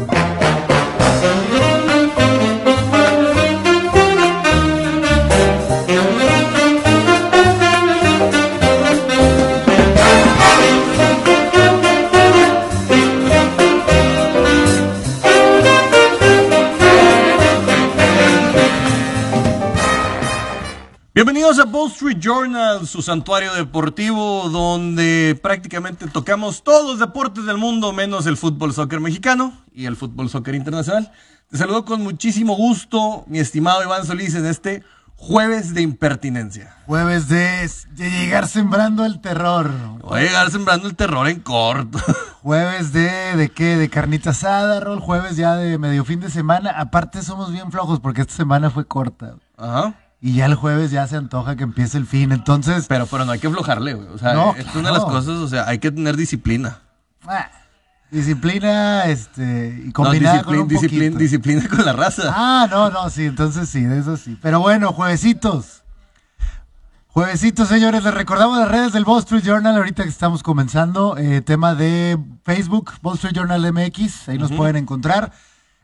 Bienvenidos a Wall Street Journal, su santuario deportivo, donde prácticamente tocamos todos los deportes del mundo, menos el fútbol soccer mexicano y el fútbol soccer internacional. Te saludo con muchísimo gusto, mi estimado Iván Solís, en este jueves de impertinencia. Jueves de, de llegar sembrando el terror. Voy a llegar sembrando el terror en corto. Jueves de, ¿de qué? De carnita asada, Rol. Jueves ya de medio fin de semana. Aparte somos bien flojos porque esta semana fue corta. Ajá. Y ya el jueves ya se antoja que empiece el fin. Entonces, Pero, pero no hay que aflojarle, güey. O sea, No, es una de las cosas, o sea, hay que tener disciplina. ah, disciplina este, y No, combinada con disciplina, un disciplina, poquito. disciplina con la raza. Ah, no, no, sí, entonces sí, de eso sí. Pero bueno, juevesitos. Juevesitos, señores, les recordamos las redes del Wall Street Journal ahorita que estamos comenzando. eh, tema de Facebook, Wall Street Journal MX, ahí nos pueden encontrar.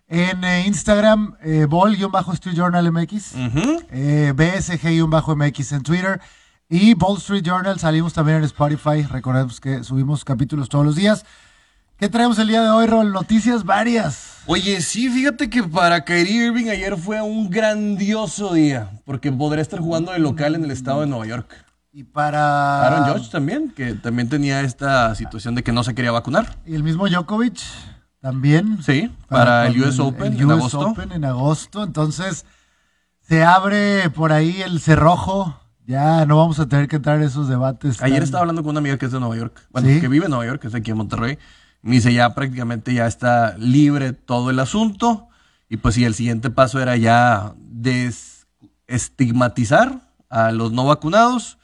En eh, Instagram, eh, Ball-Street Journal MX. Ujú. eh, BSG-MX en Twitter. Y Wall Street Journal salimos también en Spotify. Recordemos que subimos capítulos todos los días. ¿Qué traemos el día de hoy, Rol? Noticias varias. Oye, sí, fíjate que para Kyrie Irving ayer fue un grandioso día, porque podría estar jugando de local en el estado de Nueva York. Y para... Aaron Judge también, que también tenía esta situación de que no se quería vacunar. Y el mismo Djokovic también. Sí, para, el US Open el en US agosto. Open en agosto. Entonces, se abre por ahí el cerrojo. Ya no vamos a tener que entrar en esos debates. Ayer tan- estaba hablando con una amiga que es de Nueva York, bueno, ¿Sí? que vive en Nueva York, que es aquí en Monterrey. Me dice, ya prácticamente ya está libre todo el asunto. Y pues sí, el siguiente paso era ya desestigmatizar a los no vacunados.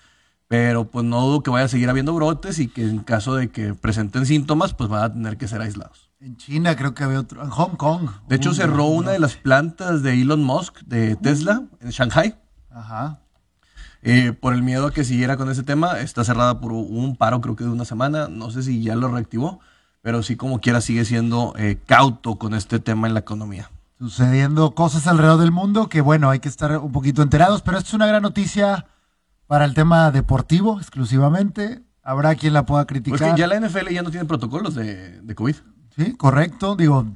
Pero pues no dudo que vaya a seguir habiendo brotes y que en caso de que presenten síntomas, pues van a tener que ser aislados. En China creo que había otro. En Hong Kong. De hecho, cerró una de las plantas de Elon Musk, de Tesla, en Shanghai. Ajá. Eh, por el miedo a que siguiera con ese tema, está cerrada por un paro, creo que de una semana. No sé si ya lo reactivó, pero sí, como quiera, sigue siendo eh, cauto con este tema en la economía. Sucediendo cosas alrededor del mundo que, bueno, hay que estar un poquito enterados. Pero esto es una gran noticia para el tema deportivo exclusivamente. Habrá quien la pueda Pues criticar. que ya la NFL ya no tiene protocolos de, de COVID. Sí, correcto. Digo,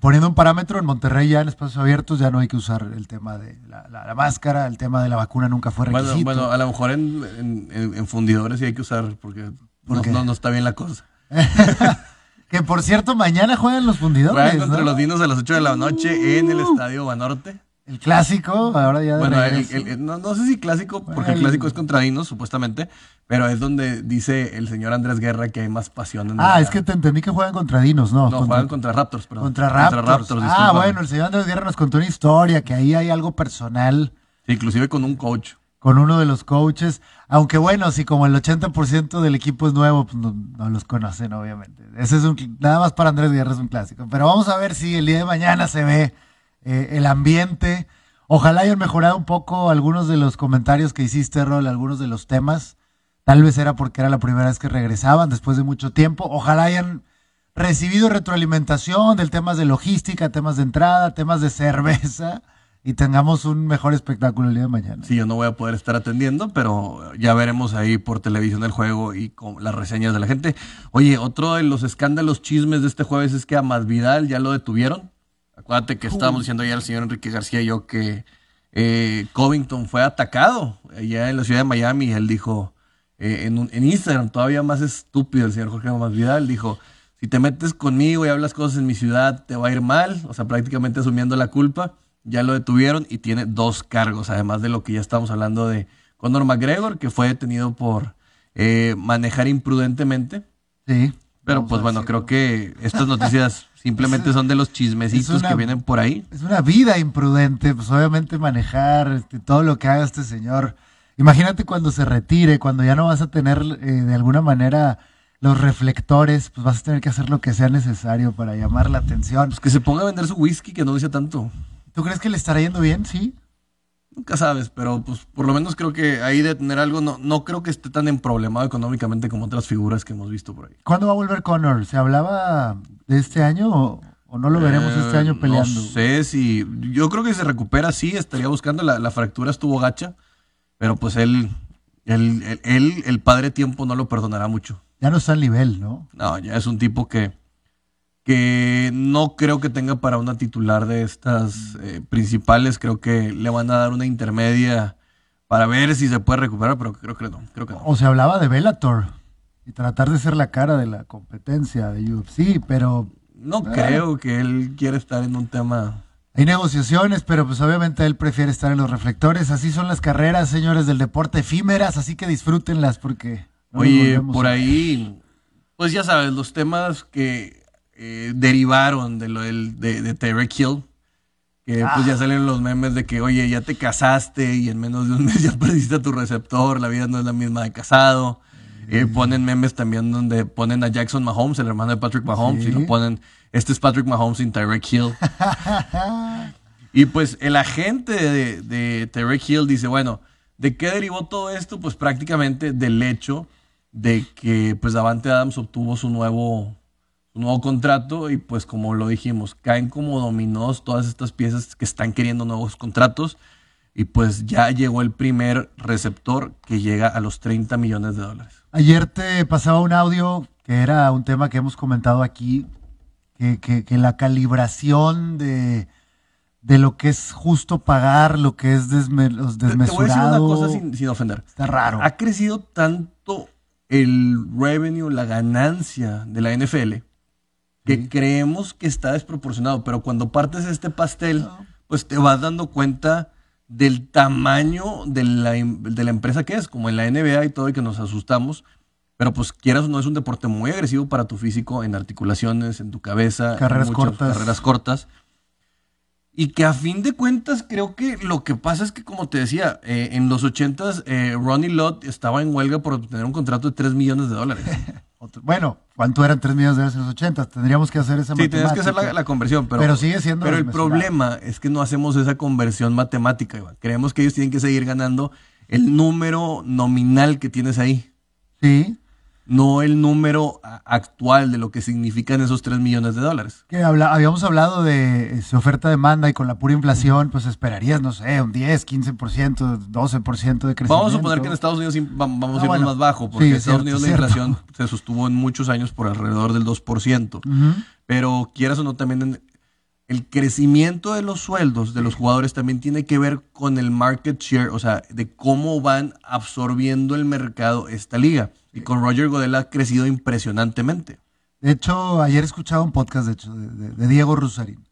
poniendo un parámetro en Monterrey ya en espacios abiertos ya no hay que usar el tema de la, la- la máscara, el tema de la vacuna nunca fue Bueno, requisito. bueno, a lo mejor en, en- en- en fundidores sí hay que usar porque ¿Por no, no- no está bien la cosa. que por cierto, mañana juegan los fundidores. Juegan contra ¿no? los Dinos a las 8 de la noche en el Estadio Banorte. El clásico, ahora ya de Bueno, el- no, no sé si clásico, porque el clásico es contra Dinos, supuestamente, pero es donde dice el señor Andrés Guerra que hay más pasión en Ah, es que te entendí que juegan contra Dinos, ¿no? No, contra, juegan contra Raptors, perdón. contra Raptors. ah, discúlpame. bueno, el señor Andrés Guerra nos contó una historia, que ahí hay algo personal Sí, inclusive con un coach. con uno de los coaches. Aunque bueno, si como el 80% del equipo es nuevo, pues no, no los conocen, obviamente. Ese es un, nada más para Andrés Guerra es un clásico. Pero vamos a ver si el día de mañana se ve eh, el ambiente. Ojalá hayan mejorado un poco algunos de los comentarios que hiciste, Rol, algunos de los temas. Tal vez era porque era la primera vez que regresaban después de mucho tiempo. Ojalá hayan recibido retroalimentación del temas de logística, temas de entrada, temas de cerveza y tengamos un mejor espectáculo el día de mañana. Sí, yo no voy a poder estar atendiendo, pero ya veremos ahí por televisión el juego y con las reseñas de la gente. Oye, otro de los escándalos chismes de este jueves es que a Masvidal ya lo detuvieron. Acuérdate que estábamos diciendo ayer el señor Enrique García y yo que eh, Covington fue atacado allá en la ciudad de Miami. Él dijo eh, en, un- en Instagram, todavía más estúpido el señor Jorge Masvidal, dijo, si te metes conmigo y hablas cosas en mi ciudad, te va a ir mal. O sea, prácticamente asumiendo la culpa. Ya lo detuvieron y tiene dos cargos, además de lo que ya estamos hablando de Conor McGregor, que fue detenido por eh, manejar imprudentemente. Sí. Pero Vamos pues bueno, decirlo. creo que estas noticias simplemente son de los chismecitos una- que vienen por ahí. Es una vida imprudente, pues obviamente manejar este, todo lo que haga este señor. Imagínate cuando se retire, cuando ya no vas a tener eh, de alguna manera los reflectores, pues vas a tener que hacer lo que sea necesario para llamar la atención. Pues que se ponga a vender su whisky, que no dice tanto. ¿Tú crees que le estará yendo bien? Sí. Nunca sabes, pero pues por lo menos creo que ahí de tener algo, no, no creo que esté tan emproblemado económicamente como otras figuras que hemos visto por ahí. ¿Cuándo va a volver Connor? ¿Se hablaba de este año o, ¿O no lo veremos este año Eh, peleando? No sé si. Yo creo que si se recupera, sí, estaría buscando. La, la fractura estuvo gacha. Pero pues él, él, él, él, el padre tiempo no lo perdonará mucho. Ya no está al nivel, ¿no? No, ya es un tipo que, que no creo que tenga para una titular de estas eh, principales. Creo que le van a dar una intermedia para ver si se puede recuperar, pero creo que no. Creo que no. O se hablaba de Bellator y tratar de ser la cara de la competencia de UFC, pero No Ah. creo que él quiera estar en un tema. hay negociaciones, pero pues obviamente él prefiere estar en los reflectores. Así son las carreras, señores del deporte, efímeras, así que disfrútenlas porque... no Oye, por ahí, pues ya sabes, los temas que eh, derivaron de lo del, de, de Tyreek Hill, que pues Ah. ya salen los memes de que, oye, ya te casaste y en menos de un mes ya perdiste a tu receptor, la vida no es la misma de casado. Eh, ponen memes también donde ponen a Jackson Mahomes, el hermano de Patrick Mahomes, Sí. y lo ponen, este es Patrick Mahomes sin Tyreek Hill. Y pues el agente de, de Tyreek Hill dice, bueno, ¿de qué derivó todo esto? Pues prácticamente del hecho de que pues Davante Adams obtuvo su nuevo, nuevo contrato y pues como lo dijimos, caen como dominós todas estas piezas que están queriendo nuevos contratos y pues ya llegó el primer receptor que llega a los 30 millones de dólares. Ayer te pasaba un audio que era un tema que hemos comentado aquí, que, que- que la calibración de, de lo que es justo pagar, lo que es desme- los Te- Te voy a decir una desmesurado, cosa sin, sin ofender. está raro. Ha crecido tanto el revenue, la ganancia de la NFL, que Sí. creemos que está desproporcionado, pero cuando partes este pastel, pues te vas dando cuenta del tamaño de la, em- de la empresa que es, como en la NBA y todo, y que nos asustamos. Pero pues quieras o no, es un deporte muy agresivo para tu físico, en articulaciones, en tu cabeza, Carreras muchas cortas. Carreras cortas. Y que a fin de cuentas creo que lo que pasa es que, como te decía, eh, en los 80s eh, Ronnie Lott estaba en huelga por obtener un contrato de 3 millones de dólares. Otro- Bueno, ¿cuánto eran 3 millones de dólares en los 80? Tendríamos que hacer esa Sí, tenías que hacer la, matemática. la conversión, pero, Pero sigue siendo Pero el problema es que no hacemos esa conversión matemática, Iván. Creemos que ellos tienen que seguir ganando el número nominal que tienes ahí, Sí, no el número actual de lo que significan esos 3 millones de dólares. que habla- habíamos hablado de oferta-demanda y con la pura inflación, pues esperarías, no sé, un 10, 15%, 12% de crecimiento. Vamos a suponer que en Estados Unidos vamos Ah, a bueno. más bajo, porque en es Estados cierto, Unidos la cierto. inflación se sostuvo en muchos años por alrededor del 2%. Ujú. Pero quieras o no, también el crecimiento de los sueldos de los jugadores también tiene que ver con el market share, o sea, de cómo van absorbiendo el mercado esta liga. Y con Roger Godel ha crecido impresionantemente. De hecho, ayer escuchaba un podcast, de hecho, de, de- de Diego Rusarín.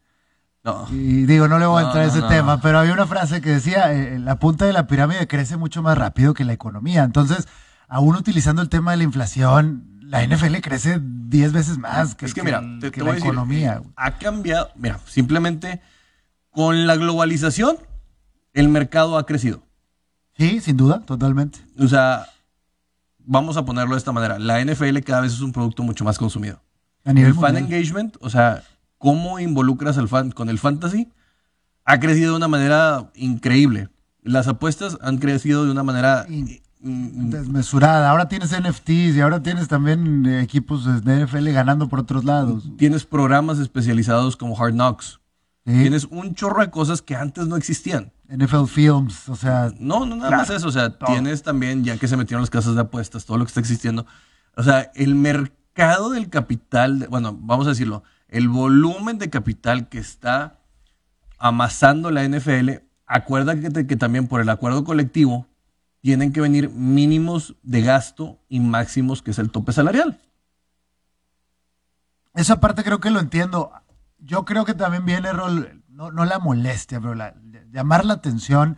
No. Y digo, no le voy a No, entrar a ese no. tema, pero había una frase que decía, eh, la punta de la pirámide crece mucho más rápido que la economía. Entonces, aún utilizando el tema de la inflación, la NFL crece 10 veces más que, es que, que mira, te, que te la decir, economía. eh, ha cambiado, mira, simplemente con la globalización, el mercado ha crecido. Sí, sin duda, totalmente. O sea, vamos a ponerlo de esta manera, la NFL cada vez es un producto mucho más consumido. A nivel el fan engagement, o sea, cómo involucras al fan con el fantasy, ha crecido de una manera increíble. Las apuestas han crecido de una manera In- desmesurada. Ahora tienes NFTs y ahora tienes también eh, equipos de NFL ganando por otros lados. Tienes programas especializados como Hard Knocks. Sí. Tienes un chorro de cosas que antes no existían. NFL Films, o sea, No, no nada Claro, más eso. O sea, todo. tienes también, ya que se metieron las casas de apuestas, todo lo que está existiendo. O sea, el mercado del capital, bueno, vamos a decirlo, el volumen de capital que está amasando la NFL, acuérdate que también por el acuerdo colectivo tienen que venir mínimos de gasto y máximos, que es el tope salarial. esa parte creo que lo entiendo. Yo creo que también viene, Rol, no, no la molestia, pero la- llamar la atención,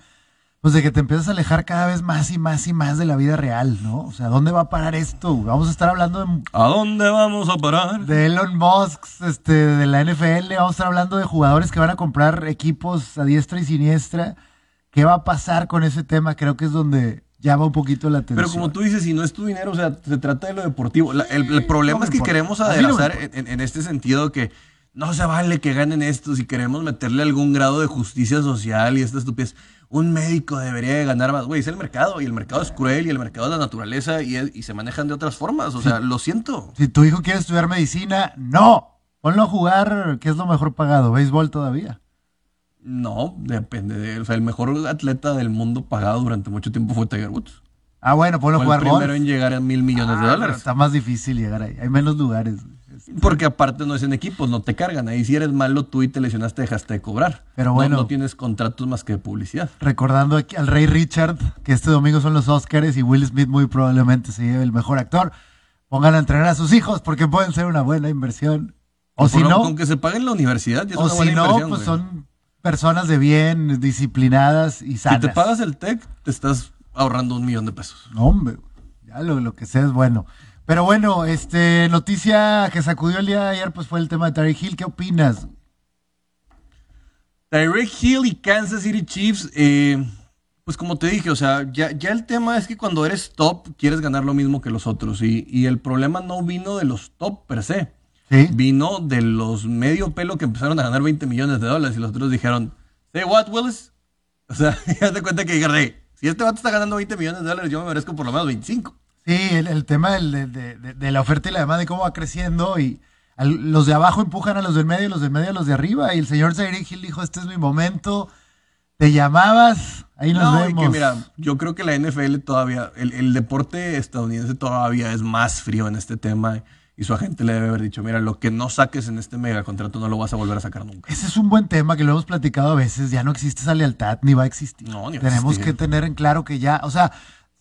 pues de que te empiezas a alejar cada vez más y más y más de la vida real, ¿no? O sea, ¿dónde va a parar esto? Vamos a estar hablando de, ¿A dónde vamos a parar? de Elon Musk, este, de la NFL, vamos a estar hablando de jugadores que van a comprar equipos a diestra y siniestra. ¿Qué va a pasar con ese tema? Creo que es donde llama un poquito la atención. Pero como tú dices, si no es tu dinero, o sea, se trata de lo deportivo. La- el, el problema no es que importa. queremos A mí no me adelazar en, en- en este sentido que no se vale que ganen esto, si queremos meterle algún grado de justicia social y esta estupidez. Un médico debería de ganar más. Güey, es el mercado y el mercado es cruel y el mercado es la naturaleza y, es- y se manejan de otras formas. O sea, lo siento. Si tu hijo quiere estudiar medicina, no. Ponlo a jugar, ¿qué es lo mejor pagado? ¿Béisbol todavía? No, depende de O sea, el mejor atleta del mundo pagado durante mucho tiempo fue Tiger Woods. Ah, bueno, ponlo a jugar el primero golf. en llegar a mil millones de Ah, dólares. Está más difícil llegar ahí. Hay menos lugares. Porque aparte no es en equipos, no te cargan. Ahí si eres malo tú y te lesionaste dejaste de cobrar. Pero No- bueno. No, tienes contratos más que de publicidad. Recordando aquí al rey Richard, que este domingo son los Oscars y Will Smith muy probablemente se lleve el mejor actor. Pongan a entrenar a sus hijos porque pueden ser una buena inversión. O si no, Con que se paguen la universidad ya es o una si buena no, pues güey. son personas de bien, disciplinadas y Si sanas. te pagas el TEC, te estás ahorrando un millón de pesos. No, hombre, ya lo, lo que sea es bueno. Pero bueno, este noticia que sacudió el día de ayer pues fue el tema de Terry Hill. ¿Qué opinas? Tyreek Hill y Kansas City Chiefs, eh, pues como te dije, o sea, ya, ya el tema es que cuando eres top quieres ganar lo mismo que los otros. Y, y el problema no vino de los top per se. Sí. Vino de los medio pelo que empezaron a ganar 20 millones de dólares y los otros dijeron, say what, Willis? O sea, ya te cuenta que "Hey, si este vato está ganando 20 millones de dólares, yo me merezco por lo menos 25. Sí, el, el tema del- de, de- de- de la oferta y la demanda de cómo va creciendo y al- los de abajo empujan a los del medio y los del medio a los de arriba. Y el señor Tyreek Hill dijo, este es mi momento. Te llamabas, ahí nos No, vemos. que mira, yo creo que la NFL todavía, el, el deporte estadounidense todavía es más frío en este tema y su agente le debe haber dicho, mira, lo que no saques en este megacontrato no lo vas a volver a sacar nunca. Ese es un buen tema que lo hemos platicado a veces. Ya no existe esa lealtad, ni va a existir. No, ni va a Tenemos existir. que tener en claro que ya, o sea,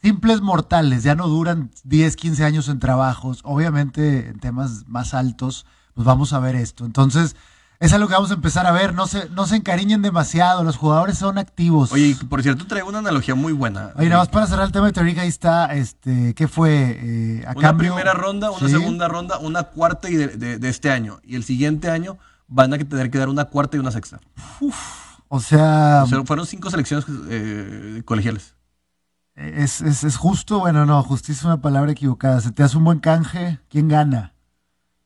simples mortales ya no duran 10, 15 años en trabajos. Obviamente, en temas más altos, pues vamos a ver esto. Entonces, es algo que vamos a empezar a ver. No se, no se encariñen demasiado. Los jugadores son activos. Oye, y por cierto, traigo una analogía muy buena. Oye, nada más para cerrar el tema de Tariq, ahí está, este, ¿qué fue? Eh, a Una cambio- primera ronda, una Sí. segunda ronda, una cuarta y de, de- de este año. Y el siguiente año van a tener que dar una cuarta y una sexta. O sea, O sea, fueron cinco selecciones eh, colegiales. Es, es, es justo, bueno, no, justicia es una palabra equivocada. Se te hace un buen canje, ¿quién gana?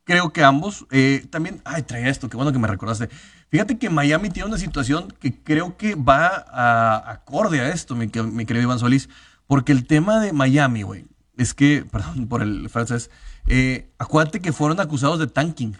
Creo que ambos. eh, también, ay, traía esto, qué bueno que me recordaste. Fíjate que Miami tiene una situación que creo que va a, acorde a esto, mi, mi querido Iván Solís. Porque el tema de Miami, güey, es que, perdón por el francés, eh, acuérdate que fueron acusados de tanking.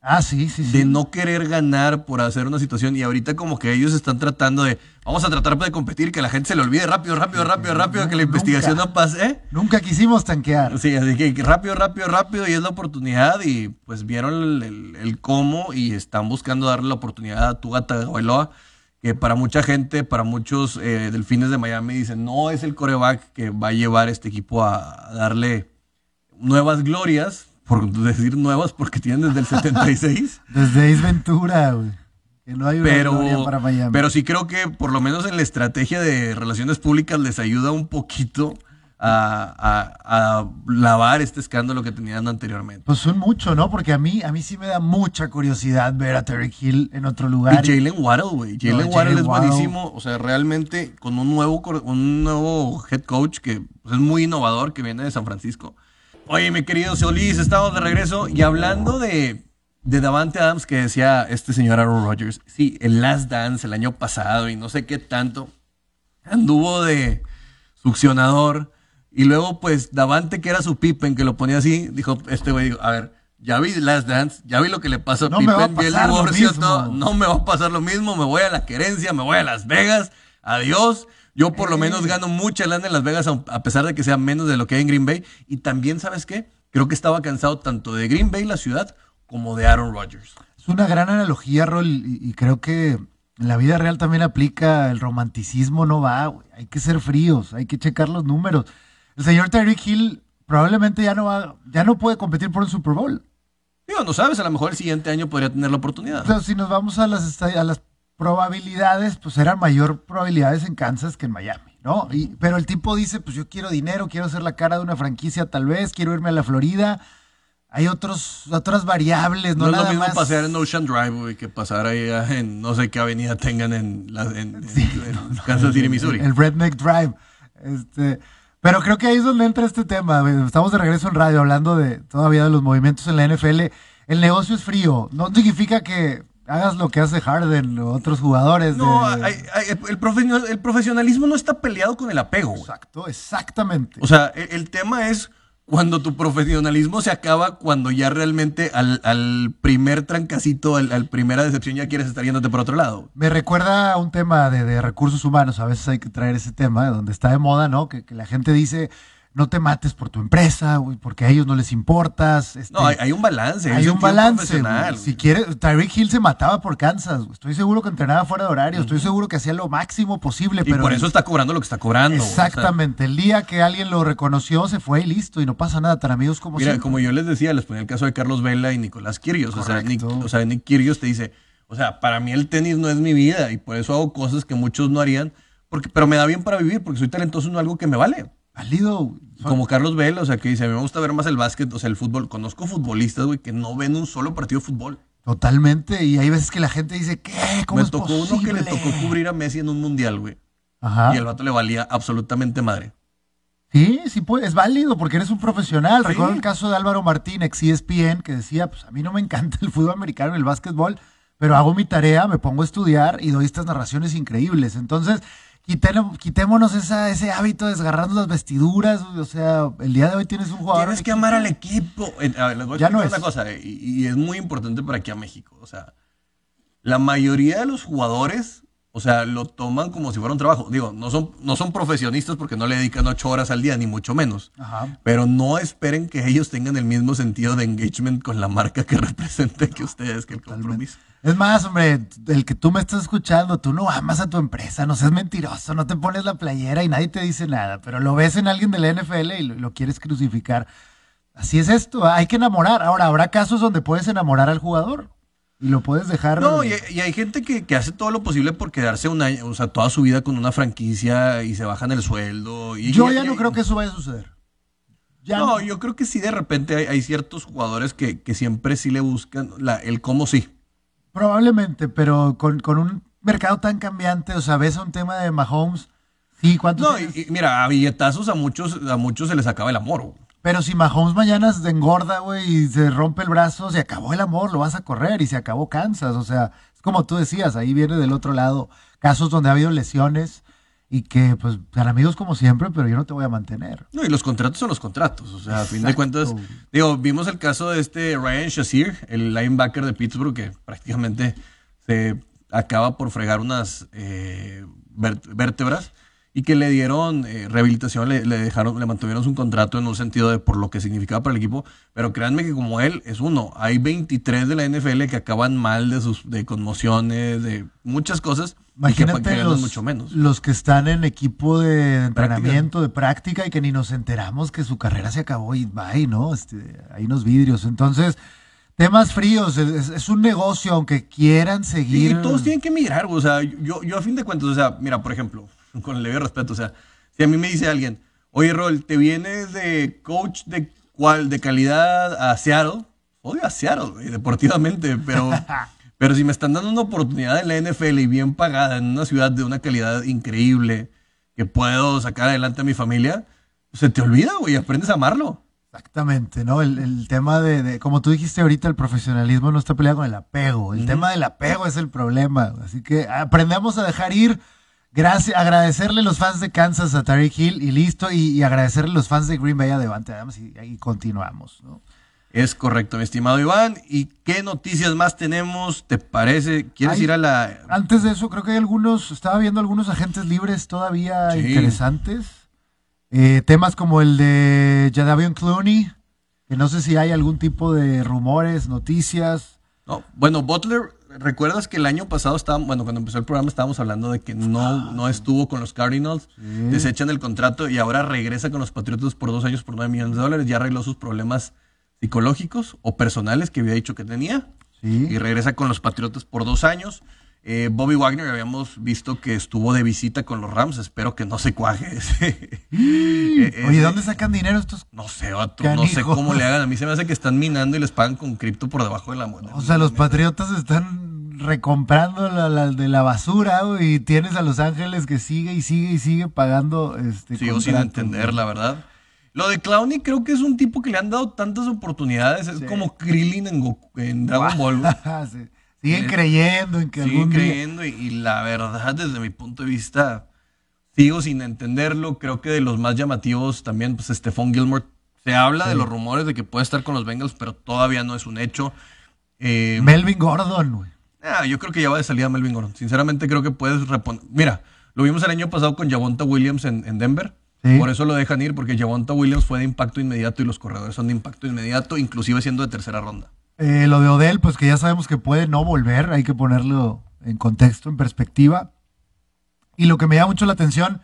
Ah, sí, sí, sí. de no querer ganar por hacer una situación y ahorita como que ellos están tratando de vamos a tratar de competir que la gente se le olvide rápido rápido rápido rápido que la Nunca. investigación no pase ¿eh? Nunca quisimos tanquear. sí así que rápido rápido rápido y es la oportunidad y pues vieron el, el- el cómo y están buscando darle la oportunidad a Tua Tagovailoa que para mucha gente para muchos eh, delfines de Miami dicen no es el coreback que va a llevar este equipo a, a darle nuevas glorias por decir nuevas porque tienen desde el 76 Desde Ace Ventura, güey. Que no hay una pero, para Miami. pero sí creo que por lo menos en la estrategia de relaciones públicas les ayuda un poquito a, a- a lavar este escándalo que tenían anteriormente. Pues son mucho, ¿no? Porque a mí, a mí sí me da mucha curiosidad ver a Terry Hill en otro lugar. Y Jalen Waddle, güey. Jalen No, Waddle es Waddle. buenísimo. O sea, realmente con un nuevo, un nuevo head coach que pues, es muy innovador, que viene de San Francisco. Oye, mi querido Solís, estamos de regreso. Y hablando de, de Davante Adams, que decía este señor Aaron Rodgers, sí, el Last Dance el año pasado y no sé qué tanto, anduvo de succionador. Y luego, pues, Davante, que era su Pippen, que lo ponía así, dijo, este güey, a ver, ya vi Last Dance, ya vi lo que le pasó a No me va a Pippen, vi el pasar lo divorcio, mismo. todo, no me va a pasar lo mismo, me voy a la querencia, me voy a Las Vegas, adiós. Yo por lo Eh. menos gano mucha lana en Las Vegas, a a pesar de que sea menos de lo que hay en Green Bay. Y también, ¿sabes qué? Creo que estaba cansado tanto de Green Bay, la ciudad, como de Aaron Rodgers. Es una gran analogía, Rol, y, y creo que en la vida real también aplica el romanticismo, no va. Hay que ser fríos, hay que checar los números. El señor Tyreek Hill probablemente ya no va, ya no puede competir por un Super Bowl. Digo, no sabes, a lo mejor el siguiente año podría tener la oportunidad. O sea, si nos vamos a las, a las probabilidades, pues eran mayor probabilidades en Kansas que en Miami, ¿no? Y, pero el tipo dice, pues yo quiero dinero, quiero ser la cara de una franquicia tal vez, quiero irme a la Florida. Hay otros, otras variables, no, No, es lo mismo más. pasear en Ocean Drive, güey, que pasar ahí a- en no sé qué avenida tengan en, la, en, en- en Kansas City, Missouri. El Redneck Drive. Este, pero creo que ahí es donde entra este tema. güey. Estamos de regreso en radio hablando de todavía de los movimientos en la NFL. El negocio es frío. No significa que hagas lo que hace Harden o otros jugadores. No, de- hay- hay- el, profesional- el profesionalismo no está peleado con el apego, güey. Exacto, exactamente. O sea, el, el tema es cuando tu profesionalismo se acaba, cuando ya realmente al, al primer trancacito, al, primera decepción, ya quieres estar yéndote por otro lado. Me recuerda a un tema de, de, recursos humanos, a veces hay que traer ese tema, donde está de moda, ¿no? Que, que la gente dice, no te mates por tu empresa, güey, porque a ellos no les importas. Este, no, hay, hay, un balance. Hay un balance. Güey. Si quieres, Tyreek Hill se mataba por Kansas. Güey. Estoy seguro que entrenaba fuera de horario. Estoy seguro que hacía lo máximo posible. Y pero por eso está cobrando lo que está cobrando. Exactamente. O sea, el día que alguien lo reconoció, se fue y listo. Y no pasa nada. Tan amigos como Mira, siempre. como yo les decía, les ponía el caso de Carlos Vela y Nicolás Kirios. O sea, Nick, o sea, Nick Kirios te dice, o sea, para mí el tenis no es mi vida. Y por eso hago cosas que muchos no harían. Porque, pero me da bien para vivir, porque soy talentoso en algo que me vale. Válido. Como Carlos Vela, o sea, que dice, a mí me gusta ver más el básquet, o sea, el fútbol. Conozco futbolistas, güey, que no ven un solo partido de fútbol. Totalmente, y hay veces que la gente dice, ¿qué? ¿Cómo me es tocó posible? uno que le tocó cubrir a Messi en un mundial, güey. Ajá. Y el vato le valía absolutamente madre. Sí, sí, pues, es válido porque eres un profesional. Sí. Recuerdo el caso de Álvaro Martín, ex ESPN, que decía, pues a mí no me encanta el fútbol americano, el básquetbol, pero hago mi tarea, me pongo a estudiar y doy estas narraciones increíbles. Entonces, quitémonos esa, ese hábito de desgarrarnos las vestiduras. O sea, el día de hoy tienes un jugador. Tienes que equipo. amar al equipo. A ver, les voy a ya no una es. cosa, y, y, es muy importante para aquí a México. O sea, la mayoría de los jugadores, o sea, lo toman como si fuera un trabajo. Digo, no son, no son profesionistas porque no le dedican ocho horas al día, ni mucho menos. Ajá. Pero no esperen que ellos tengan el mismo sentido de engagement con la marca que representa que ustedes, que el compromiso. Es más, hombre, el que tú me estás escuchando, tú no amas a tu empresa, no seas mentiroso, no te pones la playera y nadie te dice nada, pero lo ves en alguien de la NFL y lo, lo quieres crucificar. Así es esto, hay que enamorar. Ahora, habrá casos donde puedes enamorar al jugador y lo puedes dejar. No, y, y hay gente que, que, hace todo lo posible por quedarse un año, o sea, toda su vida con una franquicia y se bajan el sueldo. Y, Yo y, ya no creo que eso vaya a suceder. Ya no, no, yo creo que sí de repente hay, hay ciertos jugadores que, que, siempre sí le buscan la, el cómo sí. Probablemente, pero con, con, un mercado tan cambiante, o sea, ves un tema de Mahomes, sí, ¿cuántos No, y, y, mira, a billetazos a muchos, a muchos se les acaba el amor. Güey. Pero si Mahomes mañana se engorda, güey, y se rompe el brazo, se acabó el amor, lo vas a correr y se acabó Kansas. O sea, es como tú decías, ahí viene del otro lado casos donde ha habido lesiones y que, pues, son amigos como siempre, pero yo no te voy a mantener. No, y los contratos son los contratos. O sea, Exacto. a fin de cuentas, digo, vimos el caso de este Ryan Shazier, el linebacker de Pittsburgh, que prácticamente se acaba por fregar unas eh, vértebras y que le dieron eh, rehabilitación, le, le, dejaron, le mantuvieron su contrato en un sentido de por lo que significaba para el equipo. Pero créanme que como él es uno, hay 23 de la NFL que acaban mal de sus de conmociones, de muchas cosas. Imagínate que los, mucho menos. los que están en equipo de entrenamiento, práctica. de práctica y que ni nos enteramos que su carrera se acabó y bye, ¿no? Este, hay unos vidrios. Entonces, temas fríos, es, es, un negocio, aunque quieran seguir. Y todos tienen que migrar, o sea, yo, yo a fin de cuentas, o sea, mira, por ejemplo, con el debido respeto, o sea, si a mí me dice alguien, oye, Rol, ¿te vienes de coach de cuál, de calidad a Seattle? Odio a Seattle, güey, deportivamente, pero, pero si me están dando una oportunidad en la NFL y bien pagada, en una ciudad de una calidad increíble, que puedo sacar adelante a mi familia, se te olvida, güey, aprendes a amarlo. Exactamente, ¿no? El, el tema de, de, como tú dijiste ahorita, el profesionalismo no está peleado con el apego. El tema del apego es el problema. Así que aprendemos a dejar ir. Gracias, agradecerle a los fans de Kansas a Tariq Hill y listo, y, y, agradecerle a los fans de Green Bay a Devante Adams y, y continuamos, ¿no? Es correcto, mi estimado Iván. ¿Y qué noticias más tenemos? ¿Te parece? ¿Quieres hay, ir a la...? Antes de eso, creo que hay algunos, estaba viendo algunos agentes libres todavía sí. interesantes. Eh, temas como el de Jadavion Clooney, que no sé si hay algún tipo de rumores, noticias. No, bueno, Butler ¿Recuerdas que el año pasado estábamos, bueno, cuando empezó el programa estábamos hablando de que no, no estuvo con los Cardinals, sí. desechan el contrato y ahora regresa con los Patriotas por dos años por nueve millones de dólares, ya arregló sus problemas psicológicos o personales que había dicho que tenía sí. y regresa con los Patriotas por dos años. Eh, Bobby Wagner habíamos visto que estuvo de visita con los Rams, espero que no se cuaje. Ese, eh, Oye, ¿dónde sacan dinero estos? No sé, otro, no sé cómo le hagan. A mí se me hace que están minando y les pagan con cripto por debajo de la moneda. O sea, los Patriotas están recomprando la, la, de la basura y tienes a Los Ángeles que sigue y sigue y sigue pagando este Sigo sin entender, la verdad. Lo de Clowney creo que es un tipo que le han dado tantas oportunidades. Es sí. como Krillin en, Goku, en Dragon Ball. sí. Siguen creyendo en que siguen algún creyendo y, y, la verdad, desde mi punto de vista, sigo sin entenderlo. Creo que de los más llamativos también, pues Stephon Gilmore Se habla de los rumores de que puede estar con los Bengals, pero todavía no es un hecho. Eh, Melvin Gordon, güey. Ah, yo creo que ya va de salida Melvin Gordon. Sinceramente creo que puedes responder. Mira, lo vimos el año pasado con Javonta Williams en, Denver. Por eso lo dejan ir, porque Javonta Williams fue de impacto inmediato y los corredores son de impacto inmediato, inclusive siendo de tercera ronda. Eh, lo de Odell, pues que ya sabemos que puede no volver, hay que ponerlo en contexto, en perspectiva. Y lo que me llama mucho la atención,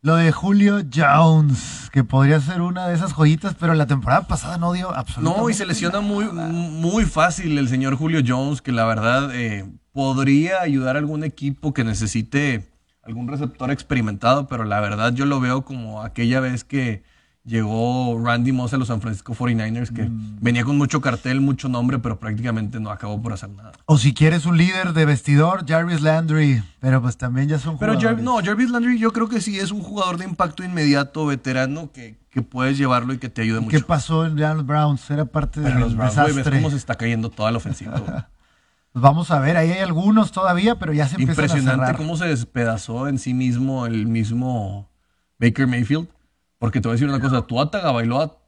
lo de Julio Jones, que podría ser una de esas joyitas, pero la temporada pasada no dio absolutamente. No, y se lesiona muy, muy fácil el señor Julio Jones, que la verdad eh, podría ayudar a algún equipo que necesite algún receptor experimentado, pero la verdad yo lo veo como aquella vez que llegó Randy Moss a los San Francisco 49ers, que mm. venía con mucho cartel, mucho nombre, pero prácticamente no acabó por hacer nada. O si quieres un líder de vestidor, Jarvis Landry, pero pues también ya son pero Pero no, Jarvis Landry yo creo que sí es un jugador de impacto inmediato, veterano, que, que puedes llevarlo y que te ayude mucho. ¿Qué pasó en los Browns? Era parte de los Browns. ¿Ves cómo se está cayendo toda la ofensiva? Pues vamos a ver, ahí hay algunos todavía, pero ya se empiezan a Impresionante cómo se despedazó en sí mismo el mismo Baker Mayfield. Porque te voy a decir una cosa, tu Bailoa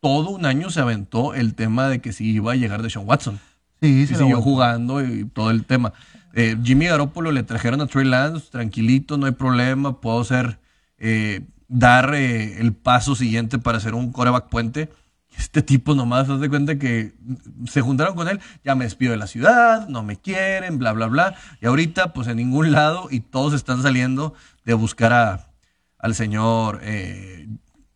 todo un año se aventó el tema de que si iba a llegar de Sean Watson. Sí, y siguió jugando y todo el tema. Eh, Jimmy Garoppolo le trajeron a Trey Lance, tranquilito, no hay problema, puedo ser, eh, dar eh, el paso siguiente para hacer un coreback puente. Este tipo nomás, haz de cuenta que se juntaron con él, ya me despido de la ciudad, no me quieren, bla, bla, bla. Y ahorita, pues en ningún lado, y todos están saliendo de buscar a, al señor eh,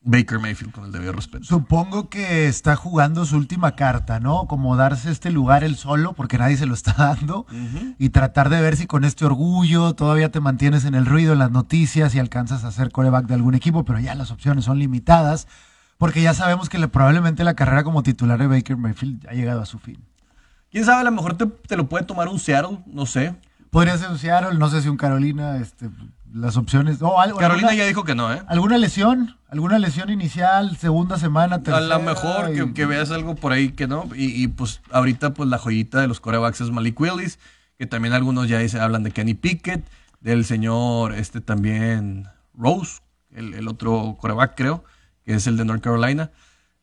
Baker Mayfield con el debido respeto. Supongo que está jugando su última carta, ¿no? Como darse este lugar él solo, porque nadie se lo está dando, y tratar de ver si con este orgullo todavía te mantienes en el ruido, en las noticias y alcanzas a ser coreback de algún equipo, pero ya las opciones son limitadas, porque ya sabemos que probablemente la carrera como titular de Baker Mayfield ha llegado a su fin. Quién sabe, a lo mejor te, te lo puede tomar un Seattle, no sé. Podría ser un Seattle, no sé si un Carolina, este, las opciones. algo, Carolina ya dijo que no, ¿eh? ¿Alguna lesión? ¿Alguna lesión inicial, segunda semana, tercera? A lo mejor que, veas algo por ahí que no. Y, pues ahorita pues la joyita de los corebacks es Malik Willis, que también algunos ya dicen, hablan de Kenny Pickett, del señor este también Rose, el, otro coreback creo, que es el de North Carolina.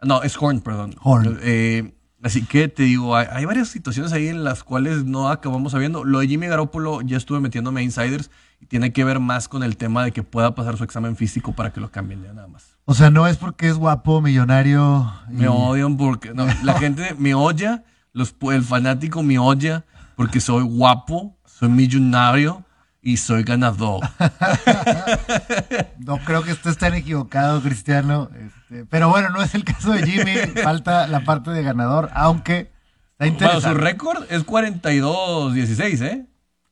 No, es Horn, perdón. Horn. Eh, así que te digo, hay, hay, varias situaciones ahí en las cuales no acabamos sabiendo. Lo de Jimmy Garoppolo ya estuve metiéndome a insiders y tiene que ver más con el tema de que pueda pasar su examen físico para que lo cambien ya nada más. O sea, no es porque es guapo, millonario. Me odian porque no, la gente me odia, los, el fanático me odia porque soy guapo, soy millonario y soy ganador. no creo que estés tan equivocado, Cristiano. Este, pero bueno, no es el caso de Jimmy. Falta la parte de ganador, aunque está interesante. Bueno, su récord es 42-16, ¿eh?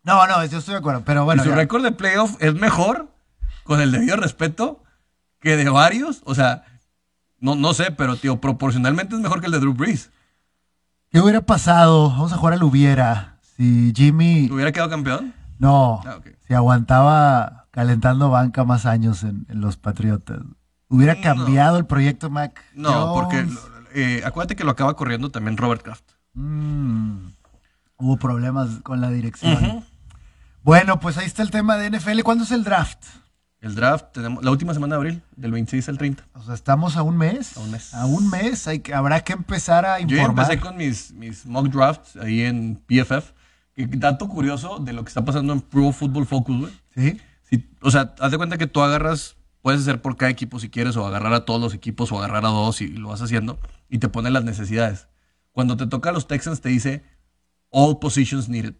No, no, yo estoy de acuerdo, pero bueno. su récord de playoff es mejor, con el debido respeto, que de varios. O sea, no, no sé, pero tío, proporcionalmente es mejor que el de Drew Brees. ¿Qué hubiera pasado? Vamos a jugar al hubiera. Si Jimmy. ¿Hubiera quedado campeón? No. Ah, si aguantaba calentando banca más años en, los Patriotas. ¿Hubiera cambiado el proyecto Mac? No, porque eh, acuérdate que lo acaba corriendo también Robert Kraft. Mm. hubo problemas con la dirección. Bueno, pues ahí está el tema de NFL. ¿Cuándo es el draft? El draft, tenemos la última semana de abril, del 26 al 30. O sea, estamos a un mes. A un mes. A un mes. Hay que, habrá que empezar a informar. Yo empecé con mis, mis mock drafts ahí en PFF. Dato curioso de lo que está pasando en Pro Football Focus, güey. ¿Sí? O sea, haz de cuenta que tú agarras, puedes hacer por cada equipo si quieres, o agarrar a todos los equipos, o agarrar a dos, y lo vas haciendo, y te pone las necesidades. Cuando te toca a los Texans, te dice all positions needed.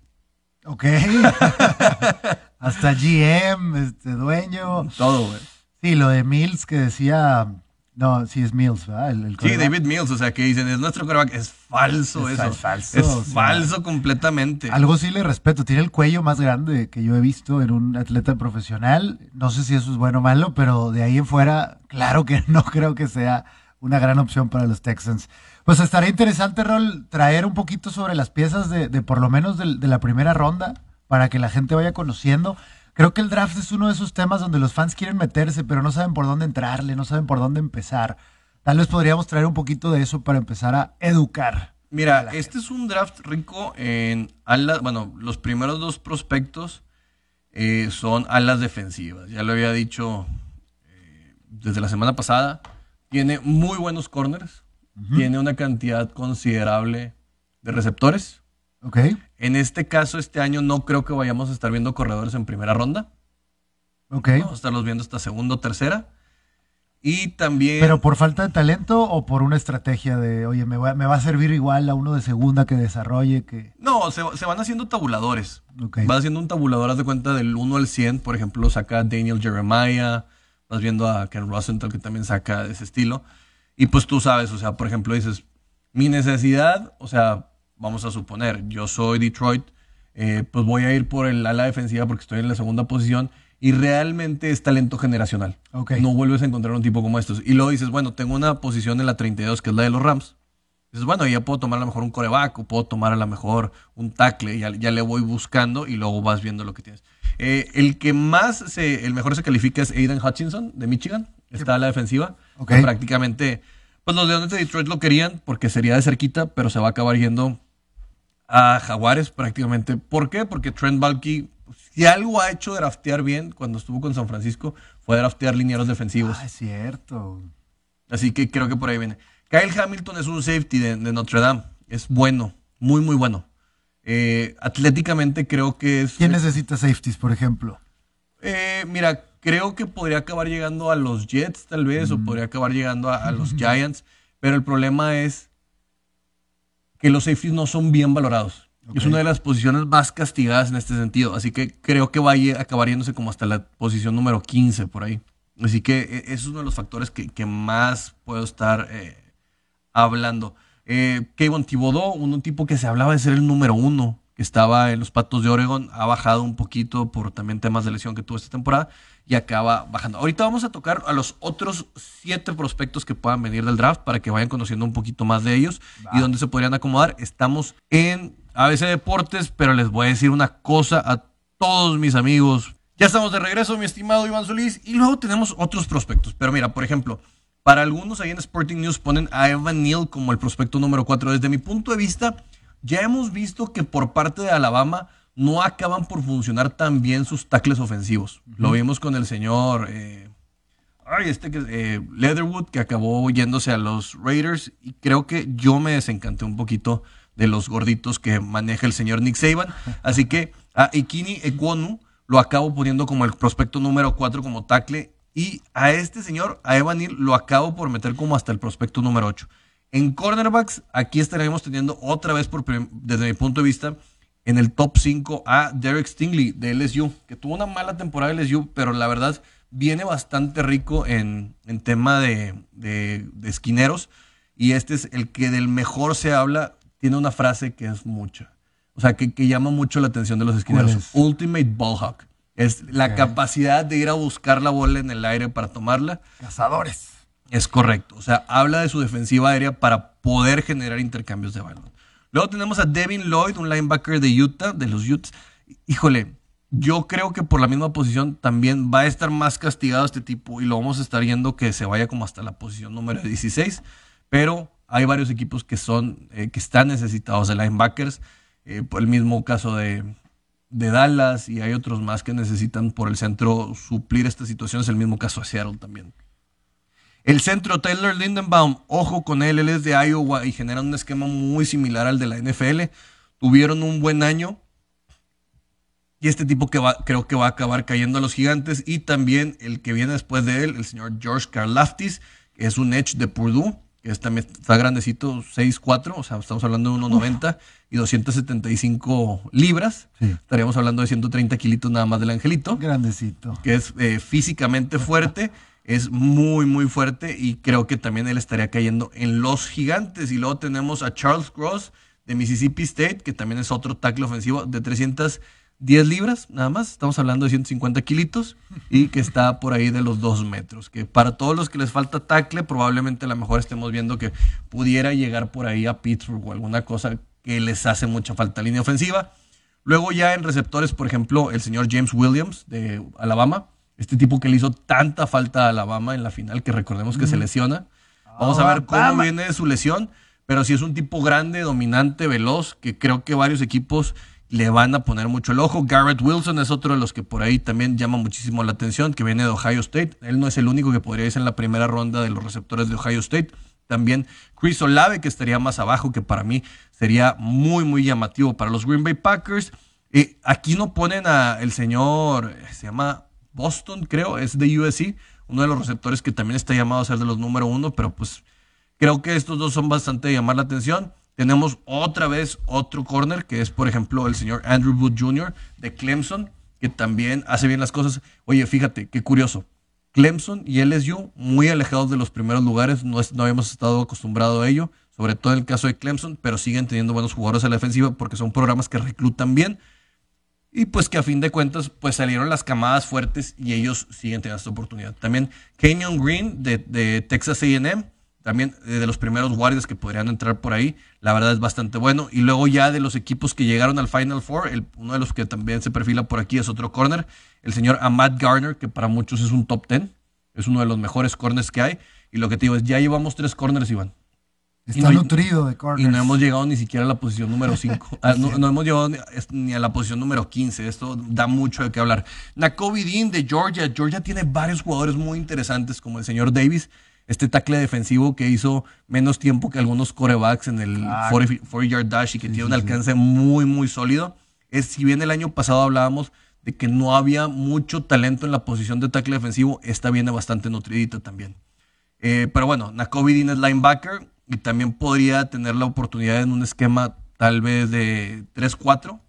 Ok. Hasta GM, este dueño. Todo, güey. Sí, lo de Mills que decía. No, sí es Mills, ¿verdad? sí, David Mills, o sea, que dicen, es nuestro quarterback. Es falso eso. Es falso. Es falso completamente. Algo sí le respeto. Tiene el cuello más grande que yo he visto en un atleta profesional. No sé si eso es bueno o malo, pero de ahí en fuera, claro que no creo que sea una gran opción para los Texans. Pues estaría interesante, Rol, traer un poquito sobre las piezas de, por lo menos de, la primera ronda para que la gente vaya conociendo. Creo que el draft es uno de esos temas donde los fans quieren meterse, pero no saben por dónde entrarle, no saben por dónde empezar. Tal vez podríamos traer un poquito de eso para empezar a educar. Mira, este es un draft rico en alas. Bueno, los primeros dos prospectos eh, son alas defensivas. Ya lo había dicho eh, desde la semana pasada tiene muy buenos corners, tiene una cantidad considerable de receptores. Ok. En este caso, este año no creo que vayamos a estar viendo corredores en primera ronda. Ok. Vamos a estarlos viendo hasta segunda o tercera. Y también... ¿Pero por falta de talento o por una estrategia de, oye, me va, me va a servir igual a uno de segunda que desarrolle, que... No, se, se van haciendo tabuladores. Ok. Vas haciendo un tabulador, haz de cuenta del 1 al 100. Por ejemplo, saca Daniel Jeremiah. Vas viendo a Ken Rosenthal, que también saca de ese estilo. Y pues tú sabes, o sea, por ejemplo, dices, mi necesidad, o sea, vamos a suponer, yo soy Detroit, eh, pues voy a ir por el ala defensiva porque estoy en la segunda posición y realmente es talento generacional. No vuelves a encontrar un tipo como estos. Y luego dices, bueno, tengo una posición en la 32 que es la de los Rams. Dices, bueno, ya puedo tomar a lo mejor un coreback o puedo tomar a lo mejor un tackle. Ya, ya le voy buscando y luego vas viendo lo que tienes. Eh, el que más, se, el mejor se califica es Aiden Hutchinson de Michigan. Está a la defensiva. Prácticamente, pues los Leones de Detroit lo querían porque sería de cerquita, pero se va a acabar yendo a Jaguares prácticamente. ¿Por qué? Porque Trent Balky, si algo ha hecho draftear bien cuando estuvo con San Francisco, fue draftear linieros defensivos. Ah, es cierto. Así que creo que por ahí viene. Kyle Hamilton es un safety de, de Notre Dame. Es bueno, muy, muy bueno. Eh, atléticamente creo que es... ¿Quién necesita safeties, por ejemplo? Eh, mira, creo que podría acabar llegando a los Jets tal vez, o podría acabar llegando a, a los Giants, pero el problema es que los safeties no son bien valorados. Es una de las posiciones más castigadas en este sentido, así que creo que va a acabar yéndose como hasta la posición número 15 por ahí. Así que eh, ese es uno de los factores que, que más puedo estar eh, hablando. Eh, Kayvon Thibodeau, un, un tipo que se hablaba de ser el número uno, que estaba en los Patos de Oregon, ha bajado un poquito por también temas de lesión que tuvo esta temporada y acaba bajando. Ahorita vamos a tocar a los otros siete prospectos que puedan venir del draft para que vayan conociendo un poquito más de ellos y dónde se podrían acomodar. Estamos en ABC Deportes, pero les voy a decir una cosa a todos mis amigos. Ya estamos de regreso, mi estimado Iván Solís, y luego tenemos otros prospectos. Pero mira, por ejemplo, para algunos ahí en Sporting News ponen a Evan Neal como el prospecto número 4. Desde mi punto de vista, ya hemos visto que por parte de Alabama no acaban por funcionar tan bien sus tackles ofensivos. Lo vimos con el señor eh, ay, este que, eh, Leatherwood, que acabó yéndose a los Raiders. Y creo que yo me desencanté un poquito de los gorditos que maneja el señor Nick Saban. Así que a Ikini Ekwonu lo acabo poniendo como el prospecto número 4 como tackle. Y a este señor, a Evan Neal, lo acabo por meter como hasta el prospecto número 8. En cornerbacks, aquí estaremos teniendo otra vez, por, desde mi punto de vista, en el top 5 a Derek Stingley de LSU, que tuvo una mala temporada de LSU, pero la verdad viene bastante rico en, en tema de, de- de esquineros. Y este es el que del mejor se habla, tiene una frase que es mucha. O sea, que, que llama mucho la atención de los esquineros. ¿Cuál es? Ultimate Ball Hawk. Es la Ok. capacidad de ir a buscar la bola en el aire para tomarla. Cazadores. Es correcto. O sea, habla de su defensiva aérea para poder generar intercambios de balón. Luego tenemos a Devin Lloyd, un linebacker de Utah, de los Utes. Híjole, yo creo que por la misma posición también va a estar más castigado este tipo y lo vamos a estar viendo que se vaya como hasta la posición número 16. Pero hay varios equipos que son, eh, que están necesitados de linebackers. Eh, por el mismo caso de, de Dallas y hay otros más que necesitan por el centro suplir esta situación. Es el mismo caso de Seattle también. El centro Taylor Lindenbaum, ojo con él, él es de Iowa y genera un esquema muy similar al de la NFL. Tuvieron un buen año y este tipo que va, creo que va a acabar cayendo a los gigantes y también el que viene después de él, el señor George Karlaftis, que es un edge de Purdue, que es también está grandecito, 6'4", o sea, estamos hablando de 1.90 y 275 libras. Sí. Estaríamos hablando de 130 kilitos nada más del angelito Grandecito. que es eh, físicamente fuerte, es muy, muy fuerte y creo que también él estaría cayendo en los gigantes. Y luego tenemos a Charles Cross de Mississippi State, que también es otro tackle ofensivo de 310 libras, nada más. Estamos hablando de 150 kilitos y que está por ahí de los 2 metros. Que para todos los que les falta tackle, probablemente a lo mejor estemos viendo que pudiera llegar por ahí a Pittsburgh o alguna cosa que les hace mucha falta línea ofensiva. Luego ya en receptores, por ejemplo, el señor James Williams de Alabama, este tipo que le hizo tanta falta a Alabama en la final, que recordemos que se lesiona. Vamos a ver cómo Alabama. viene de su lesión, pero sí es un tipo grande, dominante, veloz, que creo que varios equipos le van a poner mucho el ojo. Garrett Wilson es otro de los que por ahí también llama muchísimo la atención, que viene de Ohio State. Él no es el único que podría irse en la primera ronda de los receptores de Ohio State. También Chris Olave, que estaría más abajo, que para mí sería muy, muy llamativo para los Green Bay Packers. Eh, aquí no ponen a el señor, se llama Boston, creo, es de USC, uno de los receptores que también está llamado a ser de los número uno, pero pues creo que estos dos son bastante de llamar la atención. Tenemos otra vez otro corner, que es por ejemplo el señor Andrew Wood Jr. de Clemson, que también hace bien las cosas. Oye, fíjate, qué curioso. Clemson y LSU muy alejados de los primeros lugares, no, no habíamos estado acostumbrados a ello, sobre todo en el caso de Clemson, pero siguen teniendo buenos jugadores en la defensiva porque son programas que reclutan bien y pues que a fin de cuentas pues salieron las camadas fuertes y ellos siguen teniendo esta oportunidad. También Kenyon Green de, Texas AM, también eh, de los primeros guardias que podrían entrar por ahí, la verdad es bastante bueno. Y luego ya de los equipos que llegaron al Final Four, el, uno de los que también se perfila por aquí es otro corner, el señor Ahmad Garner, que para muchos es un top 10, es uno de los mejores corners que hay. Y lo que te digo es, ya llevamos tres corners, Iván. Está nutrido de corners. Y no hemos llegado ni siquiera a la posición número 5. Ah, no, no, hemos llegado ni a la posición número 15. Esto da mucho de qué hablar. Nakobe Dean de Georgia. Georgia tiene varios jugadores muy interesantes, como el señor Davis, este tackle defensivo que hizo menos tiempo que algunos corebacks en el 40-yard dash y que tiene un alcance muy, muy sólido. Es, si bien el año pasado hablábamos de que no había mucho talento en la posición de tackle defensivo, esta viene bastante nutridita también. Eh, pero bueno, Nakobe Dean es linebacker y también podría tener la oportunidad en un esquema tal vez de 3-4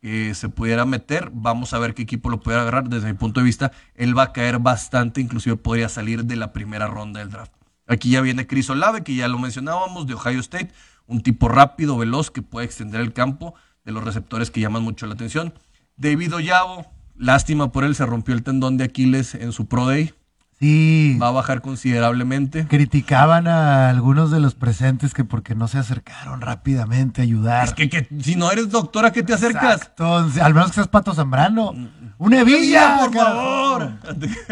que se pudiera meter. Vamos a ver qué equipo lo puede agarrar. Desde mi punto de vista, él va a caer bastante, inclusive podría salir de la primera ronda del draft. Aquí ya viene Chris Olave, que ya lo mencionábamos, de Ohio State, un tipo rápido, veloz, que puede extender el campo de los receptores que llaman mucho la atención. David Ollavo, lástima por él, se rompió el tendón de Aquiles en su Pro Day. Sí. Va a bajar considerablemente. Criticaban a algunos de los presentes que porque no se acercaron rápidamente a ayudar. Es que, que si no eres doctora, ¿qué te acercas? Exacto. Al menos que seas Pato Zambrano. ¡Una hebilla! por favor!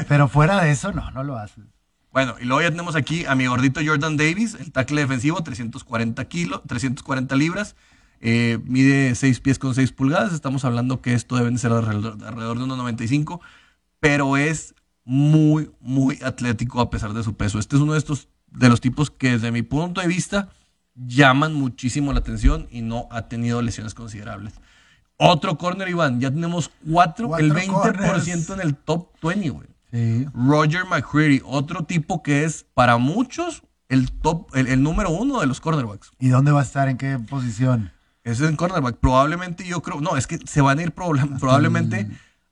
Pero fuera de eso, no, no lo haces. Bueno, y luego ya tenemos aquí a mi gordito Jordan Davis, el tackle defensivo, 340 kilos, 340 libras. Eh, mide 6 pies con 6 pulgadas. Estamos hablando que esto deben ser alrededor, alrededor de 1,95. Pero es muy, muy atlético a pesar de su peso. Este es uno de estos, de los tipos que desde mi punto de vista llaman muchísimo la atención y no ha tenido lesiones considerables. Otro corner, Iván, ya tenemos cuatro, el 20% en el top 20, güey. Roger McCreary, otro tipo que es para muchos el top, el, número uno de los cornerbacks. ¿Y dónde va a estar? ¿En qué posición? Ese es en cornerback. Probablemente yo creo, no, es que se van a ir probablemente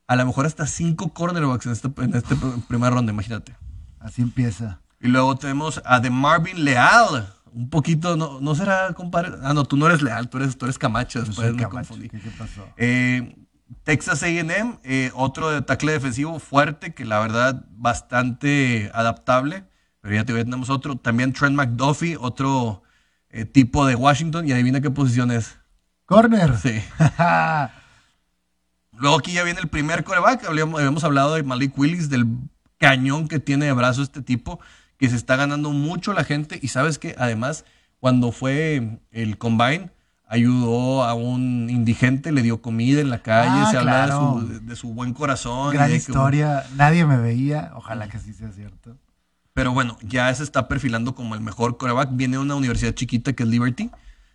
a lo mejor hasta cinco cornerbacks en este, en este primer ronda, imagínate. Así empieza. Y luego tenemos a The Marvin Leal. Un poquito, no, no será, compadre. Ah, no, tú no eres Leal, tú eres, tú eres Camacho. Después me confundí. ¿Qué, pasó? Eh, Texas AM, eh, otro de tackle defensivo fuerte, que la verdad bastante adaptable. Pero ya tenemos otro. También Trent McDuffie, otro eh, tipo de Washington. Y adivina qué posición es. Corner. Sí. Luego aquí ya viene el primer coreback. Habíamos hablado de Malik Willis, del cañón que tiene de brazo este tipo, que se está ganando mucho la gente. Y sabes que además, cuando fue el combine, ayudó a un indigente, le dio comida en la calle, Ah, se habla de su, de su buen corazón. Gran que- historia. Nadie me veía. Ojalá que sí sea cierto. Pero bueno, ya se está perfilando como el mejor coreback. Viene de una universidad chiquita que es Liberty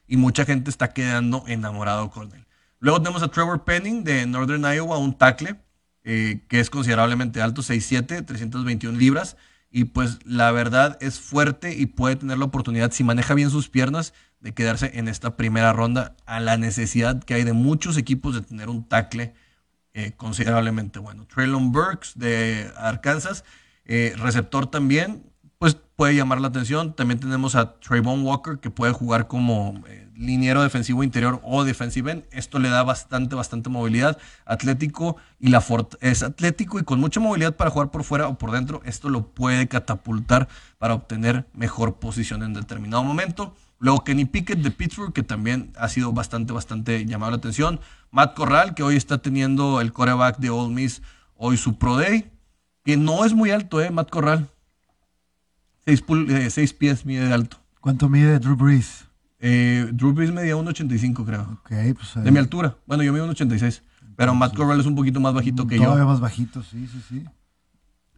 y mucha gente está quedando enamorado con él. Luego tenemos a Trevor Penning de Northern Iowa, un tackle eh, que es considerablemente alto, 6'7, 321 libras. Y pues la verdad es fuerte y puede tener la oportunidad, si maneja bien sus piernas, de quedarse en esta primera ronda a la necesidad que hay de muchos equipos de tener un tackle eh, considerablemente bueno. Traylon Burks de Arkansas, eh, receptor también, pues puede llamar la atención. También tenemos a Trayvon Walker que puede jugar como eh, liniero defensivo interior o defensive end. Esto le da bastante, bastante movilidad. Atlético y la es atlético y con mucha movilidad para jugar por fuera o por dentro. Esto lo puede catapultar para obtener mejor posición en determinado momento. Luego Kenny Pickett de Pittsburgh, que también ha sido bastante, bastante llamado la atención. Matt Corral, que hoy está teniendo el coreback de Ole Miss, hoy su Pro Day, que no es muy alto, ¿eh? Matt Corral. Seis, pul- eh, seis pies mide de alto. ¿Cuánto mide Drew Brees? Eh, Drew Brees medía 1.85, creo. Pues De mi altura. Bueno, yo mido 1.86. Pero Matt Corral es un poquito más bajito que yo. Todavía más bajito, sí, sí, sí.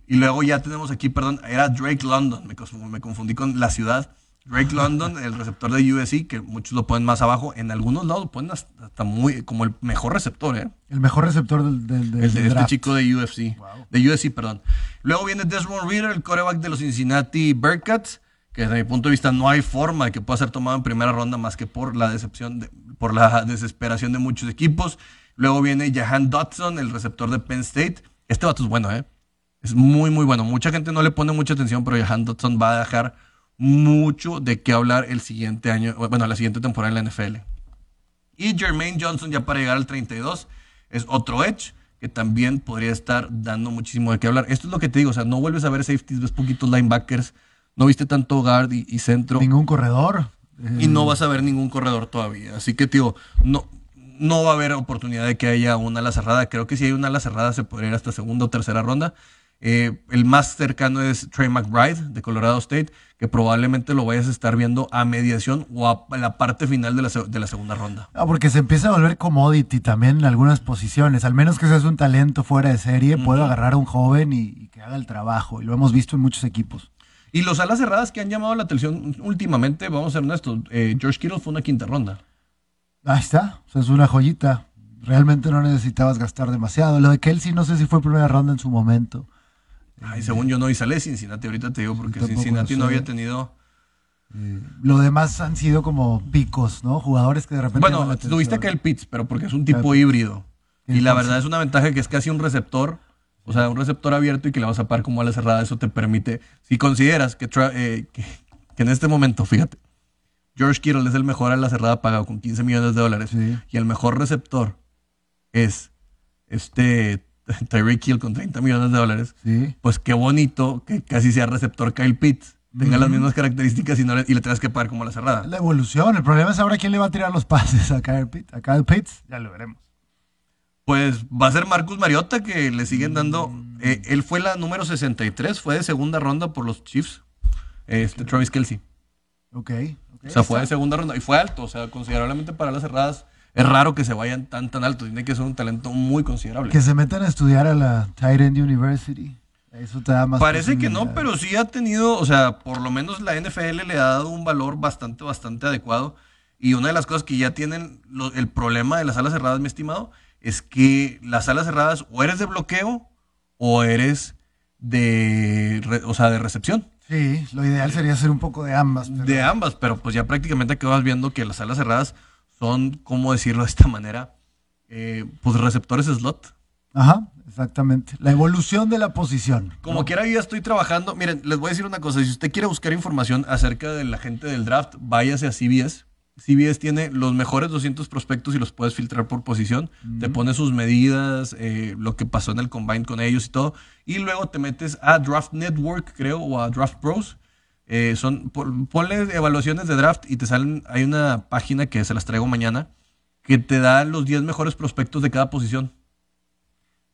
Y luego ya tenemos aquí, perdón, era Drake London. Me, me confundí con la ciudad. Drake London, el receptor de USC, que muchos lo ponen más abajo. En algunos lados lo ponen hasta, muy, como el mejor receptor, ¿eh? El mejor receptor del, del, del- El de este chico de UFC. De USC, perdón. Luego viene Desmond Reader, el coreback de los Cincinnati Bearcats, que desde mi punto de vista no hay forma de que pueda ser tomado en primera ronda más que por la decepción, de- por la desesperación de muchos equipos. Luego viene Jahan Dodson, el receptor de Penn State. Este vato es bueno, ¿eh? Es muy, muy bueno. Mucha gente no le pone mucha atención, pero Jahan Dodson va a dejar mucho de qué hablar el siguiente año, bueno, la siguiente temporada en la NFL. Y Jermaine Johnson, ya para llegar al 32, es otro edge que también podría estar dando muchísimo de qué hablar. Esto es lo que te digo, o sea, no vuelves a ver safeties, ves poquitos linebackers, no viste tanto guard y, y centro, Ningún corredor. Eh, y no vas a ver ningún corredor todavía. Así que, tío, no, no va a haber oportunidad de que haya una ala cerrada. Creo que si hay una ala cerrada se podría ir hasta segunda o tercera ronda. Eh, el más cercano es Trey McBride de Colorado State, que probablemente lo vayas a estar viendo a mediación o a la parte final de la, de la segunda ronda. Ah, porque se empieza a volver commodity también en algunas posiciones. Al menos que seas un talento fuera de serie, puedo agarrar a un joven y, y que haga el trabajo. Y lo hemos visto en muchos equipos. Y los alas cerradas que han llamado la atención últimamente, vamos a ser honestos, eh, George Kittle fue una quinta ronda. Ahí está. O sea, es una joyita. Realmente no necesitabas gastar demasiado. Lo de Kelsey no sé si fue primera ronda en su momento. Ay, según yo no, y sale Cincinnati ahorita te digo, porque Cincinnati no había tenido... Eh, lo demás han sido como picos, ¿no? Jugadores que de repente. Bueno, la tuviste que el Pitts, pero porque es un tipo Claro. híbrido. Y la verdad es una ventaja que es casi un receptor, o sea, un receptor abierto y que le vas a parar como a la cerrada. Eso te permite, si consideras que, eh, que, que en este momento, fíjate, George Kittle es el mejor a la cerrada pagado con 15 millones de dólares Sí. y el mejor receptor es este Tyreek Hill con 30 millones de dólares. Sí. Pues qué bonito que casi sea receptor Kyle Pitts, tenga las mismas características y, no le, y le tengas que pagar como la cerrada. La evolución. El problema es ahora quién le va a tirar los pases a Kyle Pitts. A Kyle Pitts, ya lo veremos. Pues va a ser Marcus Mariota que le siguen dando. eh, él fue la número 63, fue de segunda ronda por los Chiefs. Este Travis Kelsey. Ok. ok. O sea, fue de segunda ronda y fue alto, o sea, considerablemente para las cerradas. Es raro que se vayan tan tan alto, tiene que ser un talento muy considerable. Que se metan a estudiar a la Tyrant University. Eso te da más. Parece que no, pero sí ha tenido, o sea, por lo menos la NFL le ha dado un valor bastante, bastante adecuado. Y una de las cosas que ya tienen lo- el problema de las alas cerradas, mi estimado, es que las alas cerradas o eres de bloqueo o eres de, re- o sea, de recepción. Sí, lo ideal sería hacer un poco de ambas. pero- De ambas, pero pues ya prácticamente acabas viendo que las alas cerradas son, ¿cómo decirlo de esta manera? Eh, pues receptores slot. Ajá, exactamente. La evolución de la posición. Como ¿no? quiera, yo ya estoy trabajando. Miren, les voy a decir una cosa. Si usted quiere buscar información acerca de la gente del draft, váyase a CBS. CBS tiene los mejores 200 prospectos y los puedes filtrar por posición. Te pone sus medidas, eh, lo que pasó en el combine con ellos y todo. Y luego te metes a Draft Network, creo, o a Draft Pros. Eh, son, pon- ponle evaluaciones de draft y te salen. Hay una página que se las traigo mañana que te da los 10 mejores prospectos de cada posición.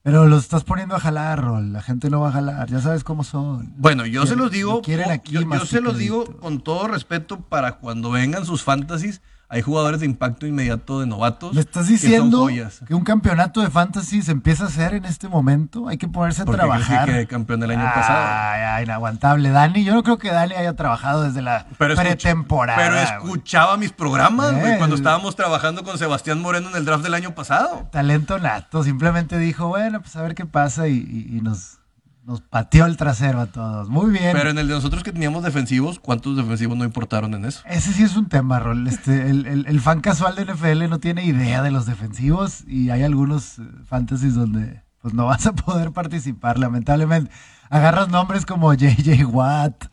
Pero los estás poniendo a jalar, Rol. La gente no va a jalar. Ya sabes cómo son. Bueno, yo se los digo, quieren aquí yo, yo se los digo con todo respeto para cuando vengan sus fantasies. Hay jugadores de impacto inmediato de novatos. ¿Me estás que son diciendo que un campeonato de fantasy se empieza a hacer en este momento? Hay que ponerse a ¿Por qué crees que trabajar. campeón el año pasado? Ay, ay, inaguantable. Dani, yo no creo que Dani haya trabajado desde la Pero, pretemporada. pero escuchaba mis programas, güey, Eh, cuando estábamos trabajando con Sebastián Moreno en el draft del año pasado. Talento nato. Simplemente dijo, bueno, pues a ver qué pasa y, y- y nos, nos pateó el trasero a todos. Muy bien. Pero en el de nosotros que teníamos defensivos, ¿cuántos defensivos no importaron en eso? Ese sí es un tema, Rol. Este, el, el- el fan casual de NFL no tiene idea de los defensivos y hay algunos eh, fantasies donde pues no vas a poder participar, lamentablemente. Agarras nombres como JJ Watt,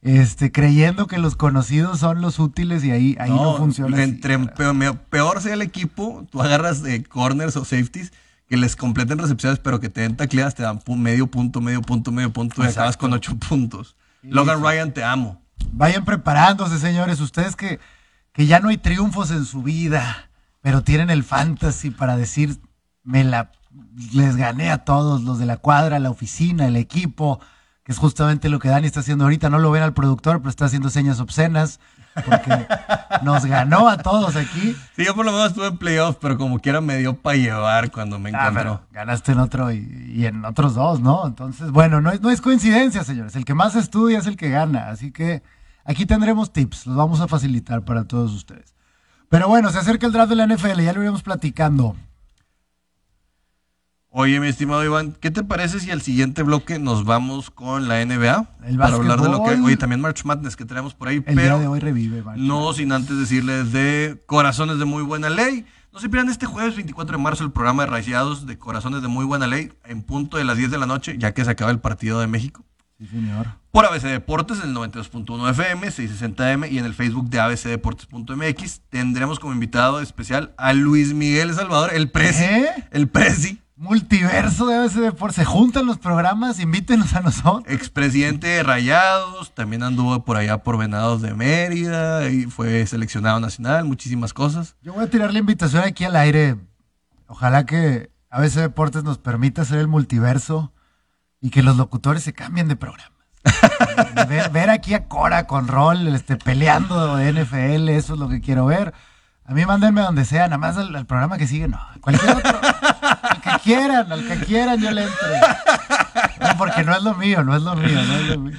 este, creyendo que los conocidos son los útiles y ahí, ahí no, funciona. así, Entre ¿verdad? peor, peor sea el equipo, tú agarras de corners o safeties que les completen recepciones, pero que te den tacleadas, te dan medio punto, medio punto, medio punto y Exacto. acabas con ocho puntos. Logan Ryan, te amo. Vayan preparándose, señores. Ustedes que, que ya no hay triunfos en su vida, pero tienen el fantasy para decir, me la les gané a todos, los de la cuadra, la oficina, el equipo, que es justamente lo que Dani está haciendo ahorita. No lo ven al productor, pero está haciendo señas obscenas. Porque nos ganó a todos aquí. Sí, yo por lo menos estuve en playoffs, pero como quiera me dio para llevar cuando me Ah, encontró. pero ganaste en otro y, y en otros dos, ¿no? Entonces, bueno, no es, no es coincidencia, señores. El que más estudia es el que gana. Así que aquí tendremos tips, los vamos a facilitar para todos ustedes. Pero bueno, se acerca el draft de la NFL, ya lo íbamos platicando. Oye, mi estimado Iván, ¿qué te parece si al siguiente bloque nos vamos con la NBA? El para hablar de lo que... Oye, también March Madness que tenemos por ahí, El día de pero hoy revive, March. no sin antes decirles de Corazones de Muy Buena Ley. No se pierdan este jueves 24 de marzo el programa de Rayados de Corazones de Muy Buena Ley en punto de las 10 de la noche, ya que se acaba el partido de México. Sí, señor. Por ABC Deportes en el 92.1 FM, 660M y en el Facebook de abcdeportes.mx tendremos como invitado especial a Luis Miguel Salvador, el Prezi. ¿Eh? El Prezi, Multiverso de ABC Deportes. Se juntan los programas, invítenos a nosotros. expresidente de Rayados, también anduvo por allá por Venados de Mérida y fue seleccionado nacional, muchísimas cosas. Yo voy a tirar la invitación aquí al aire. Ojalá que ABC Deportes nos permita hacer el multiverso y que los locutores se cambien de programa. ver, ver aquí a Cora con Rol este, peleando de NFL, eso es lo que quiero ver. A mí mándenme donde sea, nada más al, al programa que sigue, no. Cualquier otro. al que quieran, al que quieran, yo le entre. No, porque no es lo mío, no es lo mío, no es lo mío.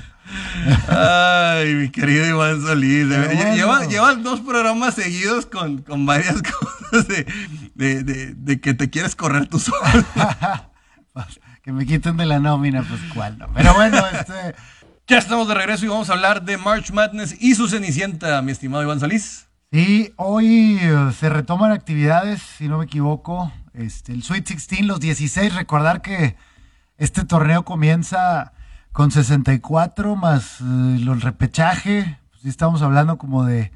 Ay, mi querido Iván Solís. bueno. lleva- dos programas seguidos con, con varias cosas de, de- de- de que te quieres correr tú solo. Pues, que me quiten de la nómina, pues cuál no. Pero bueno, este. Ya estamos de regreso y vamos a hablar de March Madness y su cenicienta, mi estimado Iván Solís. Sí, hoy eh, se retoman actividades, si no me equivoco. Este, el Sweet 16, los 16. Recordar que este torneo comienza con 64 más eh, el repechaje. Pues estamos hablando como de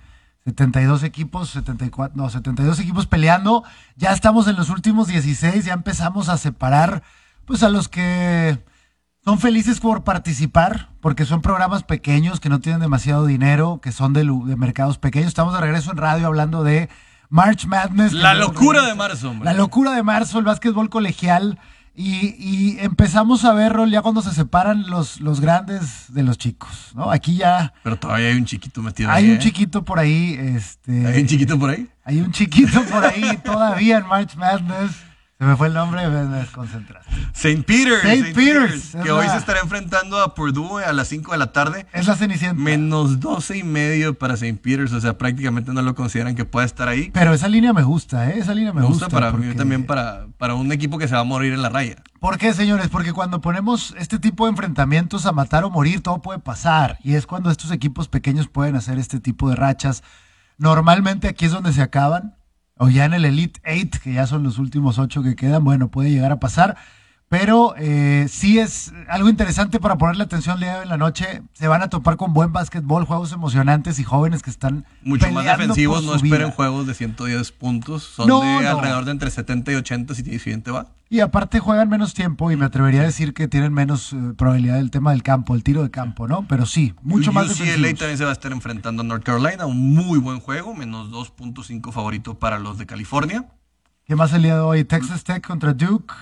72 equipos, 74, no, 72 equipos peleando. Ya estamos en los últimos 16, ya empezamos a separar pues a los que son felices por participar, porque son programas pequeños que no tienen demasiado dinero, que son de, de mercados pequeños. Estamos de regreso en radio hablando de March Madness. La locura de marzo, hombre. La locura de marzo, el básquetbol colegial. Y, y empezamos a verlo ya cuando se separan los, los grandes de los chicos, ¿no? Aquí ya Pero todavía hay un chiquito metido hay ahí. un ¿eh? chiquito por ahí, este... ¿Hay un chiquito por ahí? Hay un chiquito por ahí todavía en March Madness. Se me fue el nombre, me desconcentraste. St. Peter's. St. Peter's, Que hoy se estará enfrentando a Purdue a las 5 de la tarde. Es la Cenicienta. Menos 12 y medio para St. Peter's. O sea, prácticamente no lo consideran que pueda estar ahí. Pero esa línea me gusta, ¿eh? Esa línea me, Me gusta para mí también para, para un equipo que se va a morir en la raya. ¿Por qué, señores? Porque cuando ponemos este tipo de enfrentamientos a matar o morir, todo puede pasar. Y es cuando estos equipos pequeños pueden hacer este tipo de rachas. Normalmente aquí es donde se acaban. O ya en el Elite Eight, que ya son los últimos ocho que quedan, bueno, puede llegar a pasar. Pero eh, sí es algo interesante para ponerle atención el día de hoy en la noche. Se van a topar con buen básquetbol, juegos emocionantes y jóvenes que están Mucho más defensivos, no esperen vida. juegos de 110 puntos. Son No, de no. alrededor de entre 70 y 80 si el siguiente va. Y aparte juegan menos tiempo y me atrevería a decir que tienen menos eh, probabilidad del tema del campo, el tiro de campo, ¿no? Pero sí, mucho más UCLA defensivos. también se va a estar enfrentando a North Carolina. Un muy buen juego, menos 2.5 favorito para los de California. ¿Qué más el día de hoy? Texas Tech contra Duke.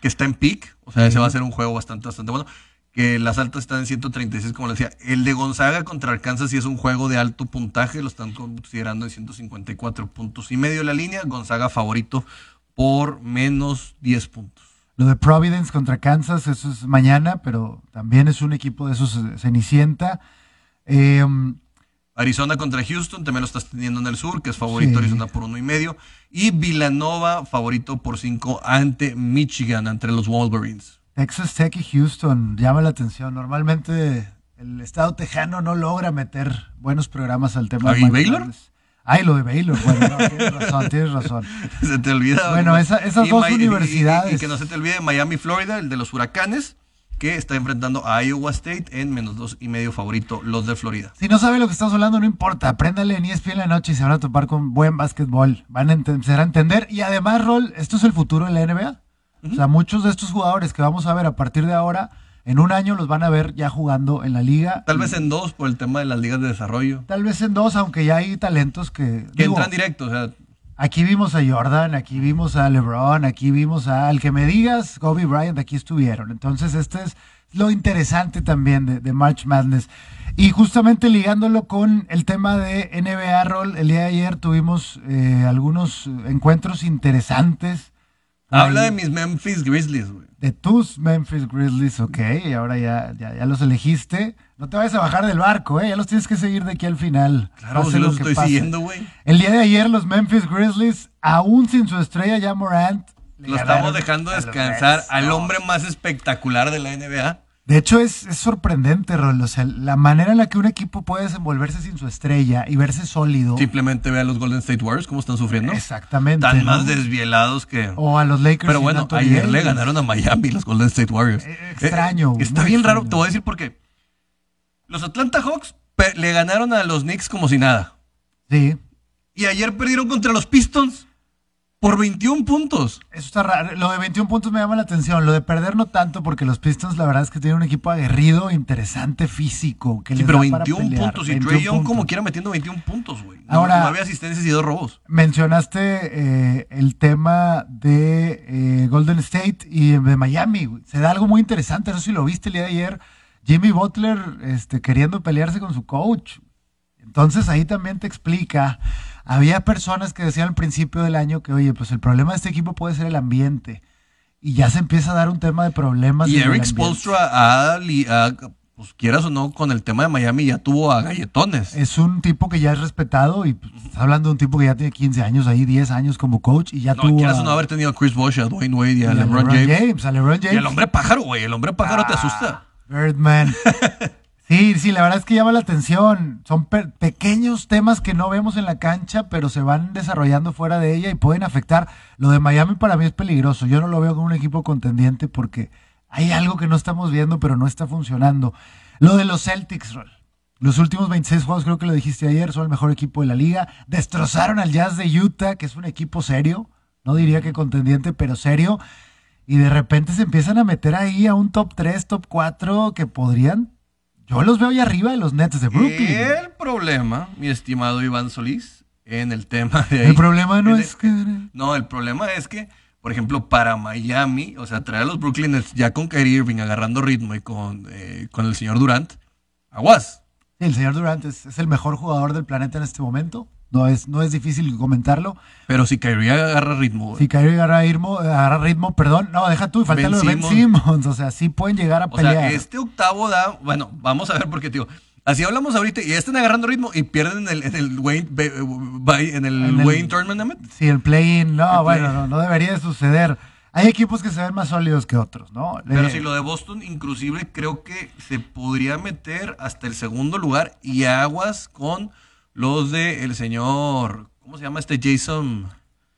Que está en peak, o sea, ese va a ser un juego bastante, bastante bueno. Que las altas están en 136, como le decía. El de Gonzaga contra Arkansas sí es un juego de alto puntaje, lo están considerando en 154 puntos y medio la línea. Gonzaga favorito por menos 10 puntos. Lo de Providence contra Kansas, eso es mañana, pero también es un equipo de esos eh, Cenicienta. Eh, Arizona contra Houston, también lo estás teniendo en el sur, que es favorito Sí. Arizona por uno y medio. Y Villanova, favorito por 5 ante Michigan, entre los Wolverines. Texas Tech y Houston llama la atención. Normalmente el estado tejano no logra meter buenos programas al tema. de ¿Ah, y Baylor? Ay, lo de Baylor. Bueno, no, tienes razón, tienes razón. se te olvida. Bueno, esa- esas Y dos Ma- y- y- universidades. Y, que no se te olvide Miami, Florida, el de los huracanes, que está enfrentando a Iowa State en menos dos y medio favorito, los de Florida. Si no sabe lo que estamos hablando, no importa. Apréndale en ESPN en la noche y se van a topar con buen básquetbol. Van a empezar a entender. Y además, Rol, esto es el futuro de la NBA. O sea, muchos de estos jugadores que vamos a ver a partir de ahora, en un año los van a ver ya jugando en la liga. Tal vez en dos por el tema de las ligas de desarrollo. Tal vez en dos, aunque ya hay talentos que... Que digo, entran directo, o sea, Aquí vimos a Jordan, aquí vimos a LeBron, aquí vimos a al que me digas, Kobe Bryant, aquí estuvieron. Entonces, este es lo interesante también de, de March Madness. Y justamente ligándolo con el tema de NBA Roll, el día de ayer tuvimos eh, algunos encuentros interesantes. Habla Ahí- de mis Memphis Grizzlies, güey. de tus Memphis Grizzlies, ok, y ahora ya, ya, ya los elegiste. No te vayas a bajar del barco, ¿eh? ya los tienes que seguir de aquí al final. Claro, lo los estoy pase. siguiendo, güey. El día de ayer los Memphis Grizzlies, aún sin su estrella ya Morant, Lo estamos dejando descansar al hombre más espectacular de la NBA. De hecho, es, es sorprendente, Rol. O sea, la manera en la que un equipo puede desenvolverse sin su estrella y verse sólido. Simplemente ve a los Golden State Warriors cómo están sufriendo. Exactamente. Están ¿no? más desvielados que... O a los Lakers. Pero bueno, ayer le ganaron a Miami los Golden State Warriors. Eh, extraño, Eh, está muy bien extraño. raro, te voy a decir por qué. Los Atlanta Hawks le ganaron a los Knicks como si nada. Sí. Y ayer perdieron contra los Pistons por 21 puntos. Eso está raro. Lo de 21 puntos me llama la atención. Lo de perder no tanto porque los Pistons la verdad es que tienen un equipo aguerrido, interesante, físico. Que Sí, les pero da para 21 pelear. puntos. Y 21 Trey Young como quiera metiendo 21 puntos, güey. Ahora- no había asistencias y dos robos. Mencionaste eh, el tema de eh, Golden State y de Miami. Se da algo muy interesante. No sé si lo viste el día de ayer. Jimmy Butler este, queriendo pelearse con su coach. Entonces ahí también te explica. Había personas que decían al principio del año que, oye, pues el problema de este equipo puede ser el ambiente. Y ya se empieza a dar un tema de problemas. Y Eric. Spolstra, ha- pues quieras o no, con el tema de Miami ya tuvo a galletones. Es un tipo que ya es respetado y pues, estás hablando de un tipo que ya tiene 15 años ahí, 10 años como coach y ya no, tuvo quieras a, o no haber tenido a Chris Bosh, a Dwayne Wade y a a LeBron, James. a LeBron James. Y el hombre pájaro, güey. El hombre pájaro te asusta. Birdman. Sí, sí, la verdad es que llama la atención. Son pe- pequeños temas que no vemos en la cancha, pero se van desarrollando fuera de ella y pueden afectar. Lo de Miami para mí es peligroso. Yo no lo veo como un equipo contendiente porque hay algo que no estamos viendo, pero no está funcionando. Lo de los Celtics, Rol. Los últimos 26 juegos, creo que lo dijiste ayer, son el mejor equipo de la liga. Destrozaron al Jazz de Utah, que es un equipo serio. No diría que contendiente, pero serio. Y de repente se empiezan a meter ahí a un top 3, top 4 que podrían. Yo los veo ahí arriba de los Nets de Brooklyn. El problema, mi estimado Iván Solís, en el tema de ahí. El problema no es que. No, el problema es que, por ejemplo, para Miami, o sea, traer a los Brooklyn Nets ya con Kyrie Irving agarrando ritmo y con, eh, con el señor Durant, aguas. El señor Durant es, es el mejor jugador del planeta en este momento. No es, no es difícil comentarlo. Pero si Kyrie agarra ritmo, güey. Si Kyrie agarra ritmo, agarra ritmo, perdón. No, deja tú, y falta lo de Ben Simmons. O sea, sí pueden llegar a o pelear. sea, este octavo da, bueno, vamos a ver porque, tío, así hablamos ahorita y ya están agarrando ritmo y pierden en el, en el Wayne, en el En el- Wayne Tournament. Sí, el play-in, no, El bueno, no, no debería de suceder. Hay equipos que se ven más sólidos que otros, ¿no? Pero si lo de Boston, inclusive creo que se podría meter hasta el segundo lugar y aguas con los de el señor, ¿cómo se llama este? Jason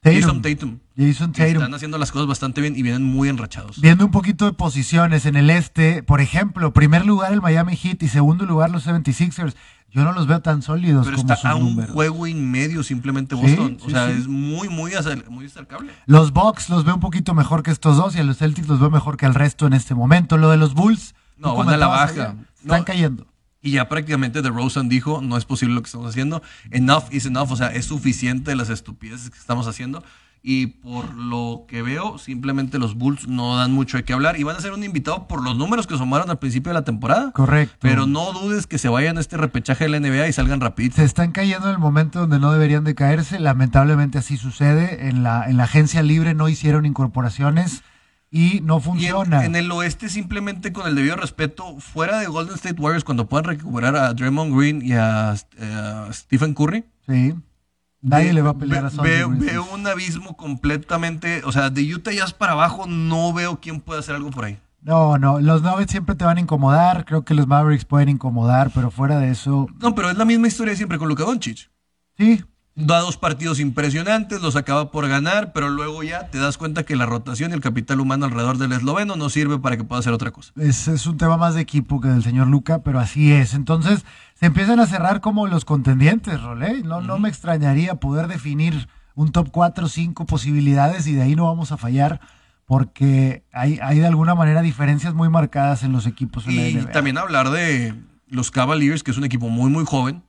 Tatum. Jason Tatum. Jason Tatum. Están haciendo las cosas bastante bien y vienen muy enrachados. Viendo un poquito de posiciones en el este, por ejemplo, primer lugar el Miami Heat y segundo lugar los 76ers. Yo no los veo tan sólidos Pero como está sus a un números. juego y medio simplemente Sí, Boston. o sea, sí. es muy, muy, muy acercable. Los Bucks los veo un poquito mejor que estos dos y a los Celtics los veo mejor que al resto en este momento. Lo de los Bulls, No, van a la baja. ayer, están No. cayendo. Y ya prácticamente The Rosen dijo, no es posible lo que estamos haciendo. Enough is enough, o sea, es suficiente las estupideces que estamos haciendo. Y por lo que veo, simplemente los Bulls no dan mucho de qué hablar. Y van a ser un invitado por los números que sumaron al principio de la temporada. Correcto. Pero no dudes que se vayan a este repechaje de la NBA y salgan rapidito. Se están cayendo en el momento donde no deberían de caerse. Lamentablemente así sucede. En la, en la agencia libre no hicieron incorporaciones y no Y en, funciona. en el oeste, simplemente con el debido respeto, fuera de Golden State Warriors, cuando puedan recuperar a Draymond Green y a, eh, a Stephen Curry, Sí. Nadie Ve- le va a pelear a ve- Sonny veo, un abismo completamente. O sea, de Utah Jazz para abajo, no veo quién puede hacer algo por ahí. No, no, los Nuggets siempre te van a incomodar, creo que los Mavericks pueden incomodar, pero fuera de eso, No, pero es la misma historia siempre con Luka Doncic. sí, Da dos partidos impresionantes, los acaba por ganar, pero luego ya te das cuenta que la rotación y el capital humano alrededor del esloveno no sirve para que pueda hacer otra cosa. es, es un tema más de equipo que del señor Luca, pero así es. Entonces, se empiezan a cerrar como los contendientes, Rolé. No, no me extrañaría poder definir un top 4 o 5 posibilidades y de ahí no vamos a fallar porque hay, hay de alguna manera diferencias muy marcadas en los equipos en Y también hablar de los Cavaliers, que es un equipo muy, muy joven,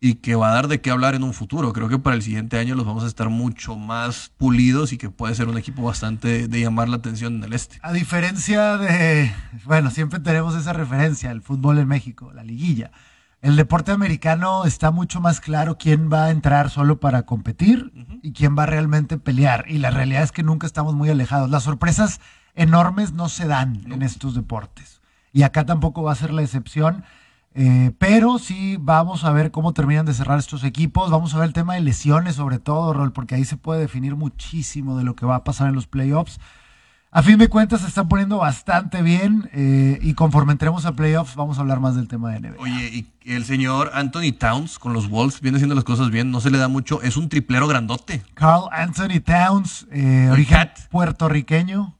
y que va a dar de qué hablar en un futuro. Creo que para el siguiente año los vamos a estar mucho más pulidos y que puede ser un equipo bastante de llamar la atención en el este. A diferencia de, bueno, siempre tenemos esa referencia, el fútbol en México, la liguilla. El deporte americano está mucho más claro quién va a entrar solo para competir y quién va a realmente pelear. Y la realidad es que nunca estamos muy alejados. Las sorpresas enormes no se dan en estos deportes. Y acá tampoco va a ser la excepción. Eh, pero sí vamos a ver cómo terminan de cerrar estos equipos. Vamos a ver el tema de lesiones, sobre todo, Rol, porque ahí se puede definir muchísimo de lo que va a pasar en los playoffs. A fin de cuentas se están poniendo bastante bien eh, y conforme entremos a playoffs vamos a hablar más del tema de NBA. Oye, y el señor Anthony Towns con los Wolves viene haciendo las cosas bien, no se le da mucho, es un triplero grandote. Carl Anthony Towns, eh, origen puertorriqueño,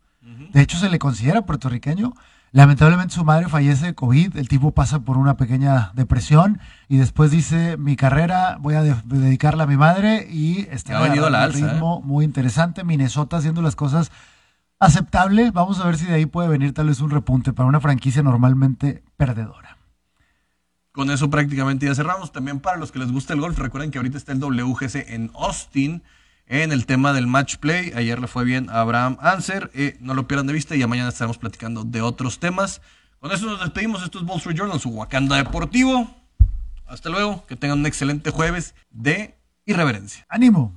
de hecho se le considera puertorriqueño. Lamentablemente su madre fallece de COVID, el tipo pasa por una pequeña depresión y después dice, mi carrera voy a dedicarla a mi madre y está en un ¿eh? ritmo muy interesante. Minnesota haciendo las cosas aceptable. Vamos a ver si de ahí puede venir tal vez un repunte para una franquicia normalmente perdedora. Con eso prácticamente ya cerramos. También para los que les gusta el golf, recuerden que ahorita está el WGC en Austin en el tema del match play. Ayer le fue bien a Abraham Anser. Eh, no lo pierdan de vista y ya mañana estaremos platicando de otros temas. Con eso nos despedimos. Esto es Wall Street Journal, su Wakanda Deportivo. Hasta luego. Que tengan un excelente jueves de irreverencia. ¡Ánimo!